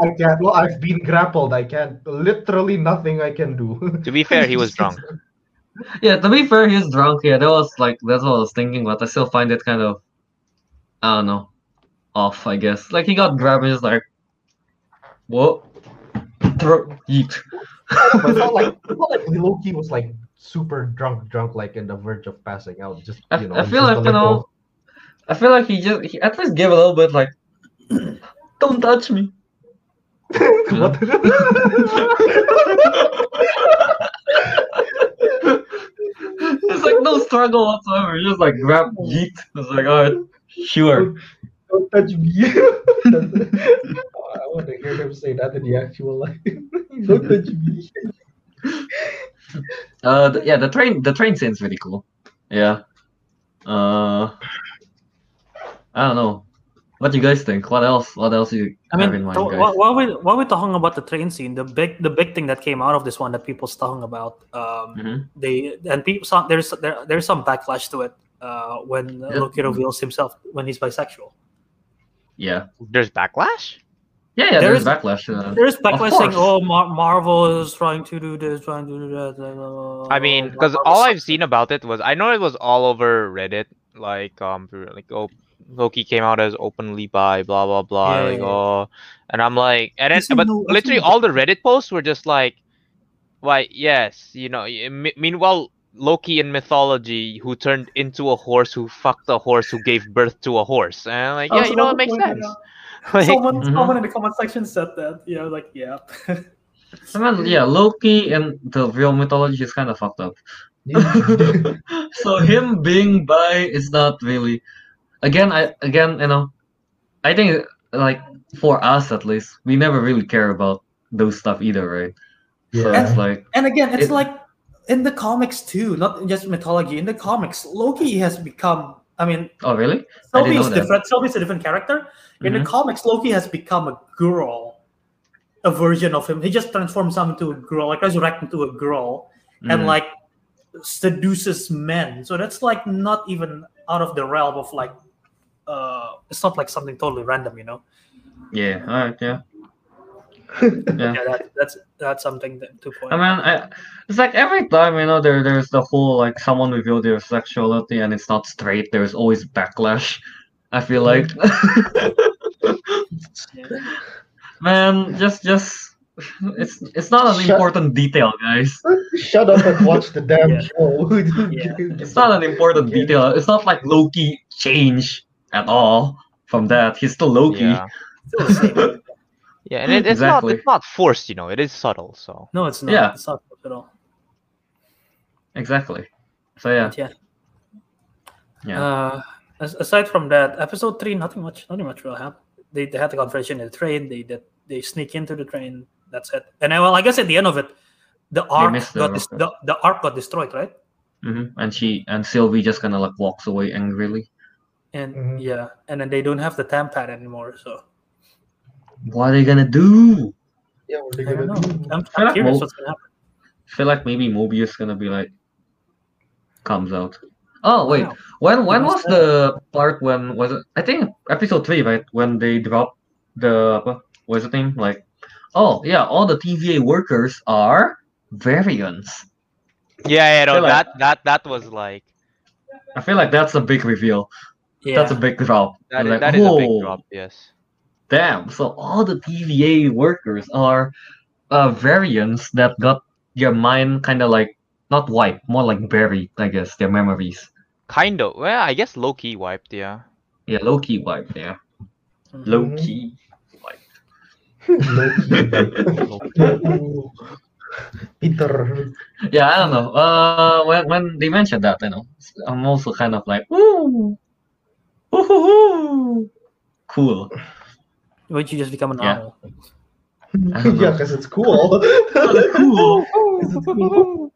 I can't. Well, I've been grappled. I can't. Literally nothing I can do. To be fair, he was drunk. Yeah, to be fair, he was drunk. Yeah, that was like that's what I was thinking, but I still find it kind of, I don't know, off. I guess like he got grabbed and just like, what? Yeet. But it's not like not like Loki was like super drunk, drunk, like in the verge of passing out. Just you know, I feel like you know, I feel like he just he at least gave a little bit like, don't touch me. what? It's like no struggle whatsoever. You just like grab yeet. It's like alright, sure. Don't touch me. I want to hear him say that in the actual life. Don't touch me. Uh, th- yeah, the train the train scene's really cool. Yeah. Uh, I don't know. What do you guys think? What else? What else you I have mean, in mind, so guys? while, while we while we're talking about the train scene, the big the big thing that came out of this one that people's talking about, um, Mhm. they and people some, there's there, there's some backlash to it uh, when Yeah. Loki reveals himself when he's bisexual. Yeah. There's backlash. Yeah, yeah. There There's backlash. Uh, There's backlash saying, "Oh, Mar- Marvel is trying to do this, trying to do that." I mean, because all I've seen about it was I know it was all over Reddit, like um, like oh, Loki came out as openly bi, blah blah blah, Yeah, like yeah, yeah. oh, and I'm like, and then but no- literally all the Reddit posts were just like, why yes, you know. y- Meanwhile, Loki in mythology who turned into a horse, who fucked a horse, who gave birth to a horse, and I'm like, I yeah, was you know, about it makes to point it sense. out. Like, Someone, Mhm. someone in the comment section said that. Yeah, like yeah. I mean, yeah, Loki and the real mythology is kind of fucked up. so him being bi is not really. Again, I again you know, I think like for us at least, we never really care about those stuff either, right? So Yeah. it's like And again, it's It- like in the comics too, not just mythology. In the comics, Loki has become. I mean, oh really? Sylvie is different. Sylvie is a different character. In the Mhm. comics, Loki has become a girl, a version of him. He just transforms him into a girl, like resurrect into a girl, and Mm. like seduces men. So that's like not even out of the realm of like. Uh, it's not like something totally random, you know. Yeah, alright, yeah. Yeah. Yeah, that, that's that's something that, to point. I mean, I, it's like every time you know there there's the whole like someone reveal their sexuality and it's not straight. There's always backlash. I feel like, man, just just it's it's not an Shut- important detail, guys. Shut up and watch the damn Yeah. show. Yeah. It's not an important detail. It's not like Loki change at all from that. He's still Loki. Yeah. Still the same. Yeah, and it, it's Exactly. not it's not forced, you know. It is subtle, so No, it's not. Yeah. It's not at all. Exactly. So yeah, But yeah. Yeah. Uh, aside from that, episode three, nothing much. Nothing much will happen. They, they had the conversation in the train. They did they sneak into the train. That's it. And then, well, I guess at the end of it, the arc the got dis- the, the arc got destroyed, right? hmm and she and Sylvie just kind of like walks away angrily. And Mhm. yeah, and then they don't have the tam pad anymore. So What are they gonna do? Yeah, what are they I gonna do? I'm, feel I'm like curious mo- what's gonna happen. feel like maybe Mobius gonna be like comes out. Oh wait, Wow. when when was the part when was it? I think episode three, right? When they dropped the apa, what's the name? Like, oh yeah, all the TVA workers are variants. yeah, yeah, no, feel like- that that that was like I feel like that's a big reveal. Yeah. That's a big drop. that is, like, that is a big drop. Yes. Damn. So all the TVA workers are uh variants that got their mind kind of like not wiped, more like buried. I guess their memories. Kind of. Well, I guess low key wiped. Yeah. Yeah, low key wiped. Yeah, Mhm. low key. wiped. Peter. Yeah, I don't know. Uh, when when they mentioned that, you know, I'm also kind of like, woo, woo, cool. Won't you just become an Yeah. owl? I don't know. yeah, because it's cool. cool. 'Cause it's cool.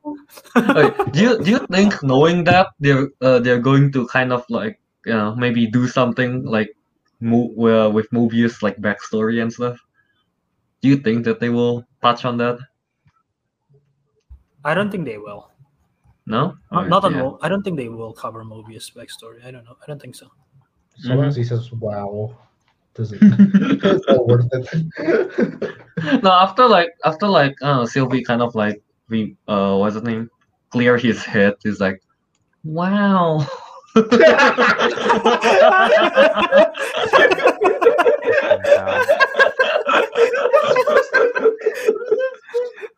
Wait, do you do you think knowing that they're uh, they're going to kind of like you know maybe do something like mo- uh, with Mobius like backstory and stuff? Do you think that they will touch on that? I don't think they will. No, Not, Alright, not on. yeah. Mo- I don't think they will cover Mobius backstory. I don't know. I don't think so. So long as he says wow, doesn't it's all worth it. no, after like after like uh Sylvie kind of like we uh what's his name? Clear his head. He's like, wow.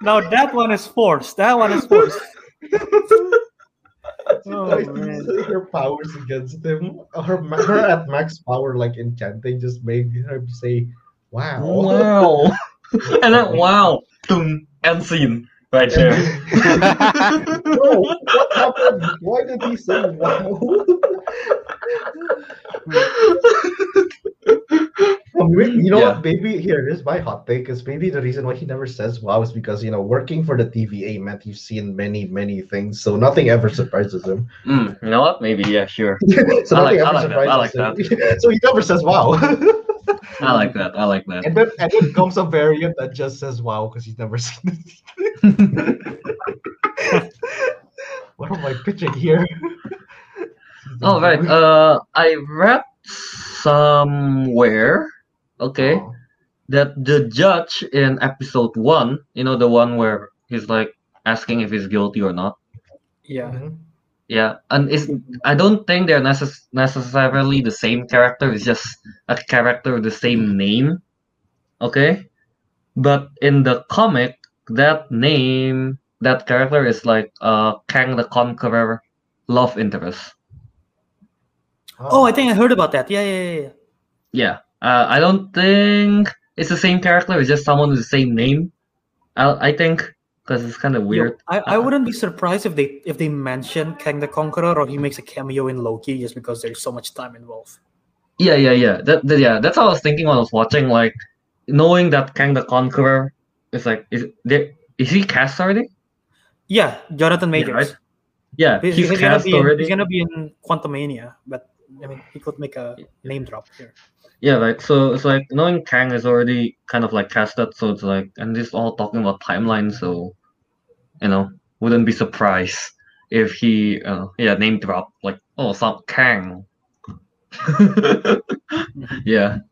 Now that one is forced. That one is forced. Oh, her powers against him, her, her at max power, like enchanting, just made her say, "Wow." wow. and then wow. Boom. End scene. Right there. no, what happened? Why did he say wow? You know Yeah. what? Maybe here is my hot take. Is maybe the reason why he never says wow is because you know working for the TVA meant you've seen many many things, so nothing ever surprises him. Mm, you know what? Maybe yeah, sure. so I like- nothing I ever like that, I surprises like him. so he never says wow. I like that. I like that. and then and then comes a variant that just says wow because he's never seen it. what am I pitching here? All right. Uh, I read somewhere. Okay. Oh. that the judge in episode one, you know, the one where he's like asking if he's guilty or not. Yeah. Mhm. Yeah, and it's I don't think they're necess- necessarily the same character. It's just a character with the same name. Okay, but in the comic, that name, that character is like uh Kang the Conqueror, love interest. Oh, I think I heard about that. Yeah, yeah, yeah. yeah. Yeah, uh, I don't think it's the same character. It's just someone with the same name. I I think because it's kind of weird. I, I Uh, wouldn't be surprised if they if they mention Kang the Conqueror or he makes a cameo in Loki just because there's so much time involved. Yeah, yeah, yeah. That, that yeah, that's what I was thinking when I was watching. Like, knowing that Kang the Conqueror is like, is there is he cast already? Yeah, Jonathan Yeah, Majors. right? Yeah, He's, he's, he's gonna cast be in, already. he's gonna be in Quantumania, but I mean he could make a name drop here. Yeah, like so it's like knowing Kang is already kind of like casted, so it's like and this all talking about timeline, so you know, wouldn't be surprised if he uh, yeah, name drop like oh some Kang. yeah.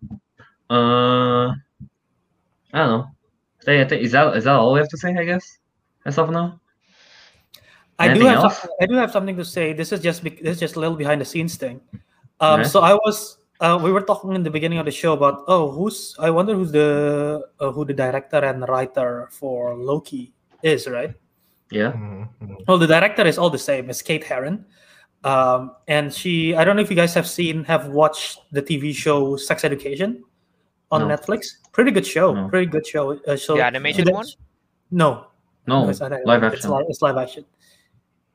Uh I don't know. Say I think is that is that all we have to say, I guess? As of now? I do have else? I do have something to say. This is just this is just a little behind the scenes thing. Um, so I was uh, we were talking in the beginning of the show about oh who's I wonder who's the uh, who the director and writer for Loki is right. Yeah. Mhm, mhm. Well, the director is all the same. It's Kate Herron, um, and she I don't know if you guys have seen have watched the TV show Sex Education on No. Netflix. Pretty good show. No. Pretty good show. Uh, so The animated one? No, No, it's live animated. It's action. live, it's live action.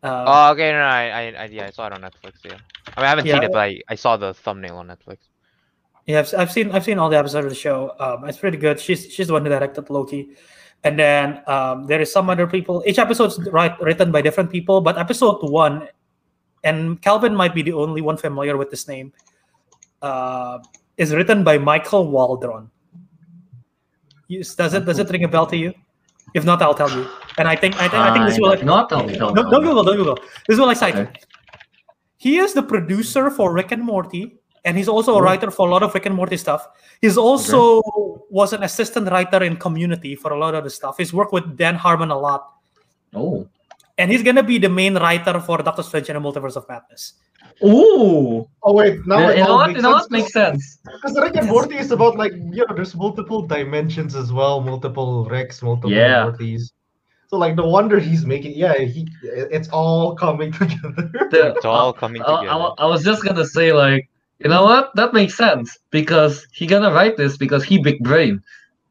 Uh, Oh, okay, no, no, I, I, I, yeah, I saw it on Netflix. Yeah, I mean, I haven't seen it, but I, I saw the thumbnail on Netflix. Yeah, I've, I've seen I've seen all the episodes of the show. Um, it's pretty good. She's she's the one who directed Loki, and then um, there is some other people. Each episode's right, written by different people, but episode one, and Kelvin might be the only one familiar with this name. Uh, is written by Michael Waldron. Does it does it ring a bell to you? If not, I'll tell you. And I think I think I think this will like, not tell me. Tell me, no, tell don't me. Google, don't Google. This will excite you. Okay. He is the producer for Rick and Morty, and he's also a Oh. writer for a lot of Rick and Morty stuff. He's also was an assistant writer in Community for a lot of the stuff. He's worked with Dan Harmon a lot, Oh. and he's gonna be the main writer for Doctor Strange and the Multiverse of Madness. Ooh. Oh wait, now Yeah, it you know all makes sense makes sense. Because Rick and Morty is about like you know, there's multiple dimensions as well, multiple Ricks, multiple Yeah. Mortys. So like no wonder he's making yeah he it's all coming together. The- It's all coming I, I- together. I was just gonna say like, you know what? That makes sense because he gonna write this because he big brain.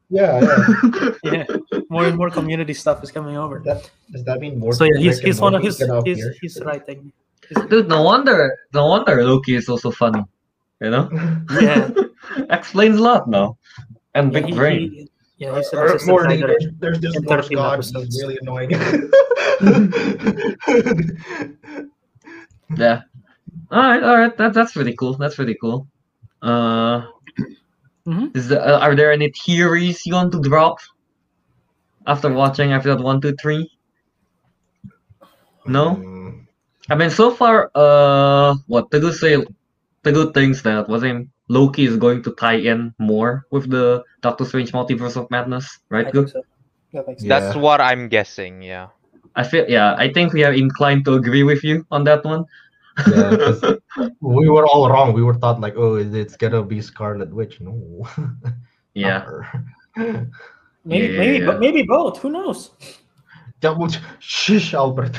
yeah, yeah. Yeah, more and more Community stuff is coming over. That, does that mean Morty? So yeah, he's he's one of his he's, he's writing. He's- Dude, no wonder, no wonder Loki is also funny. You know, Yeah, explains a lot now, and yeah, big he- brain. he- yeah, he's an Or assistant Morty, writer. there's, there's this Norse god. episodes. He's really annoying. Yeah. All right, all right. That that's really cool. That's really cool. Uh, Mhm. is there, uh, are there any theories you want to drop after watching episode one, two, three? No. Mm, I mean, so far, uh, what the good say, the good things that was in Loki is going to tie in more with the Doctor Strange Multiverse of Madness, right? I Good. think so. That. Yeah. That's what I'm guessing. Yeah. I feel, yeah, I think we are inclined to agree with you on that one. Yeah, 'cause we were all wrong. We were thought like, oh, it's gonna be Scarlet Witch. No. yeah. Maybe, Yeah, maybe, yeah. but maybe both. Who knows? Double shish, Albert.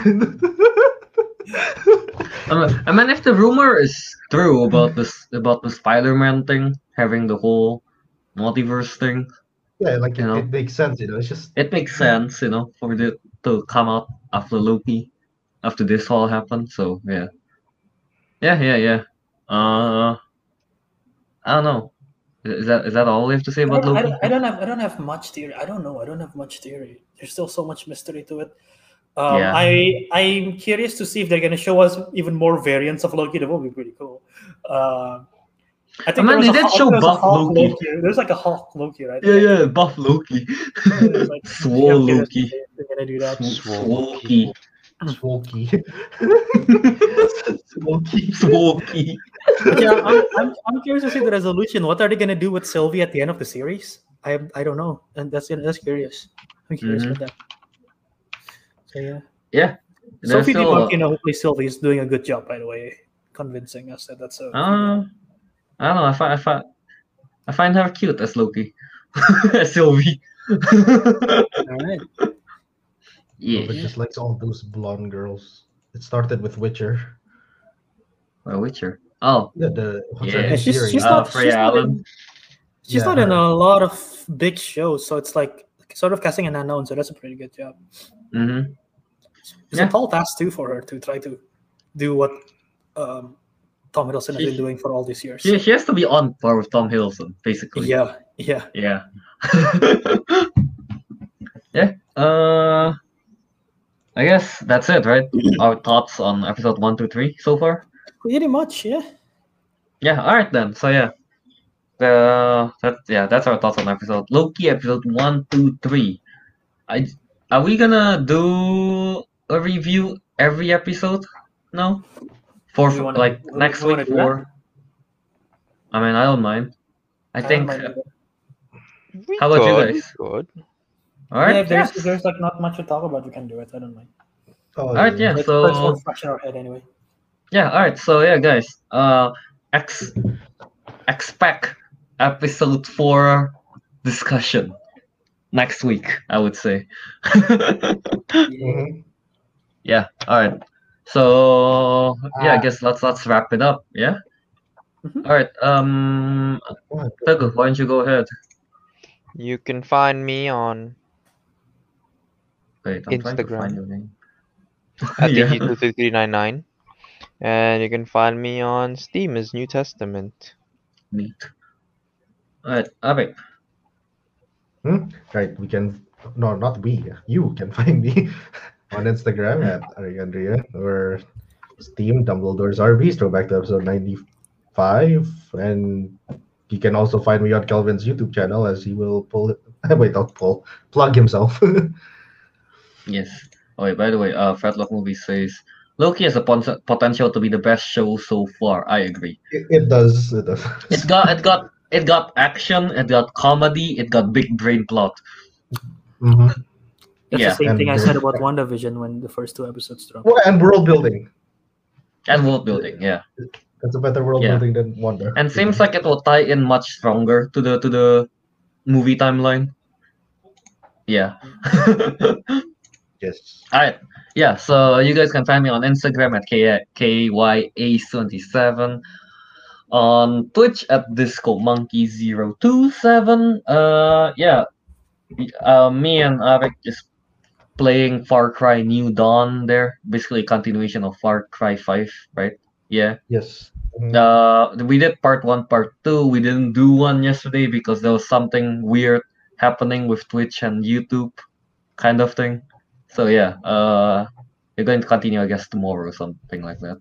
I mean, if the rumor is true about this about the Spider-Man thing having the whole multiverse thing, yeah, like it, You know? it makes sense. You know, it's just it makes sense, you know, for it to come out after Loki, after this all happened. So yeah, yeah, yeah, yeah. Uh, I don't know. Is that is that all we have to say about don't, I, Loki? don't, I don't have I don't have much theory. I don't know. I don't have much theory. There's still so much mystery to it. Um, Yeah. I I'm curious to see if they're gonna show us even more variants of Loki. That would be pretty cool. Uh, I think I mean, they a did Hulk- show there buff Hulk Loki. There's like a Hulk Loki, right? Yeah, yeah, buff Loki, It's like- swole I'm Loki, They're gonna do that. Sw- Swole Swoki, smoky. smoky. Yeah, I'm, I'm, I'm curious to see the resolution. What are they gonna do with Sylvie at the end of the series? I I don't know, and that's that's curious. I'm curious Mhm. about that. So yeah. Yeah, there's Sophie still a- DiMartino, who plays Sylvie, is doing a good job, by the way, convincing us that that's a. Uh, I don't know. I find I find I find her cute as Loki, as Sylvie. All right. yeah, But just likes all those blonde girls. It started with Witcher. a Witcher. Oh, Yeah, the Yeah. she's, series? she's Uh, not. Freya she's not in, Allan. she's Yeah, not in a lot of big shows, so it's like sort of casting an unknown. So that's a pretty good job. Mm-hmm. It's Yeah. a tall task too for her to try to do what um, Tom Hiddleston has been doing for all these years. She, she has to be on par with Tom Hiddleston, basically. yeah, yeah. Yeah. yeah. Uh, I guess that's it, right? Our thoughts on episode one, two, three so far. Pretty much, yeah. Yeah. All right then. So yeah. The that yeah that's our thoughts on episode Loki episode one, two, three. I are we gonna do a review every episode? No. For We wanna- like we- next we week do or. I mean, I don't mind. I, don't think. mind either. How about you guys? Good. All right. yeah, if there's, yes. if there's like not much to talk about, we can do it. I don't mind. Oh, All right. Yeah. It's So. first one fresh in our head anyway. Yeah, all right. So yeah, guys, uh, ex expect episode four discussion next week. I would say. Mhm. yeah. All right. So yeah, I Ah. guess let's let's wrap it up. Yeah. Mhm. All right. Um, What? Why don't you go ahead? You can find me on Wait, I'm trying to Instagram. find your name. at yeah. the 2399 and you can find me on Steam as New Testament. Neat. All right, Abe. Right, we can no, not we. You can find me on Instagram at ariqandria or Steam Dumbledore's RVs. Throwback to episode ninety-five, and you can also find me on Kelvin's YouTube channel as he will pull it. Wait, not pull, plug himself. Yes. Oh wait, by the way, uh, Fredlock movie says Loki has a potential to be the best show so far. I agree. it, it does. It does. It got it got it got action, it got comedy, it got big brain plot. Mhm. That's Yeah, the same and thing I said about WandaVision when the first two episodes dropped. Well, and world building. And world building, yeah. That's a better world Yeah. building than Wanda. And seems like it will tie in much stronger to the to the movie timeline. Yeah. yes. Alright. Yeah, so you guys can find me on Instagram at K- KYA77. On Twitch at Disco Monkey 027. Uh yeah. Uh me and Ariq is playing Far Cry New Dawn there. Basically a continuation of Far Cry 5, right? Yeah. Yes. Uh we did part one, part two. We didn't do one yesterday because there was something weird happening with Twitch and YouTube kind of thing. So yeah, uh we're going to continue I guess tomorrow or something like that.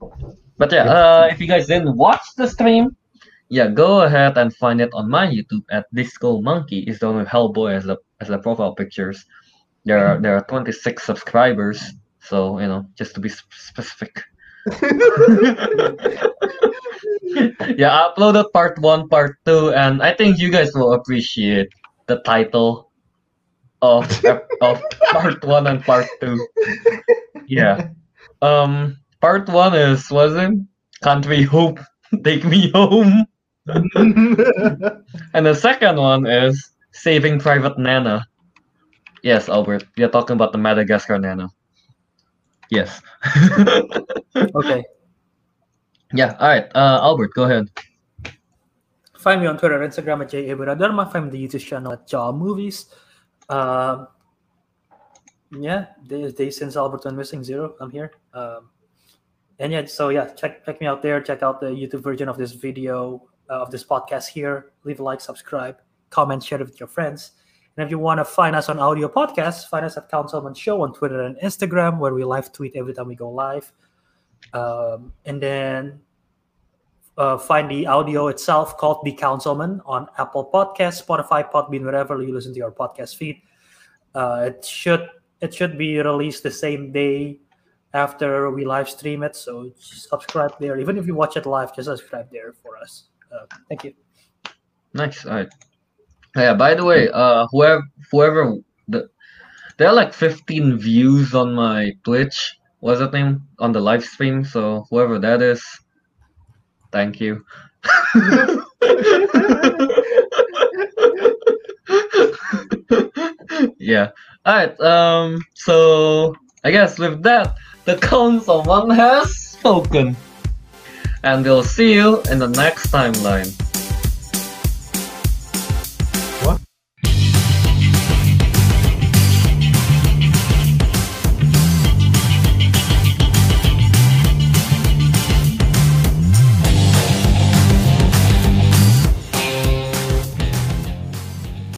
But yeah, uh if you guys didn't watch the stream, yeah, go ahead and find it on my YouTube at Disco Monkey. Is the one with Hellboy as the as the profile pictures. There are there are 26 subscribers, so you know, just to be sp- specific. yeah, I uploaded part one, part two, and I think you guys will appreciate the title of of part one and part two. Yeah. Um, part one is was it Country Hope Take Me Home, and the second one is Saving Private Nana. Yes, Albert, we are talking about the Madagascar Nana. Yes. Okay. yeah. All right. Uh, Albert, go ahead. Find me on Twitter, Instagram at jawiradharma. Find me on the YouTube channel at Jaw Movies. Um, yeah, days, days since Albert went missing zero. I'm here. Um, and yeah, so yeah, check check me out there. Check out the YouTube version of this video uh, of this podcast here. Leave a like, subscribe, comment, share it with your friends. And if you want to find us on audio podcasts, find us at Councilmen Show on Twitter and Instagram, where we live tweet every time we go live. Um, and then uh, find the audio itself called The Councilmen on Apple Podcasts, Spotify, Podbean, wherever you listen to your podcast feed. Uh, it should it should be released the same day after we live stream it. So subscribe there. Even if you watch it live, just subscribe there for us. Uh, thank you. Nice. All right. Yeah. By the way, uh, whoever whoever the there are like 15 views on my Twitch. What's that name on the live stream? So whoever that is, thank you. yeah. All right. Um. So I guess with that, the Council One has spoken, and we'll see you in the next timeline.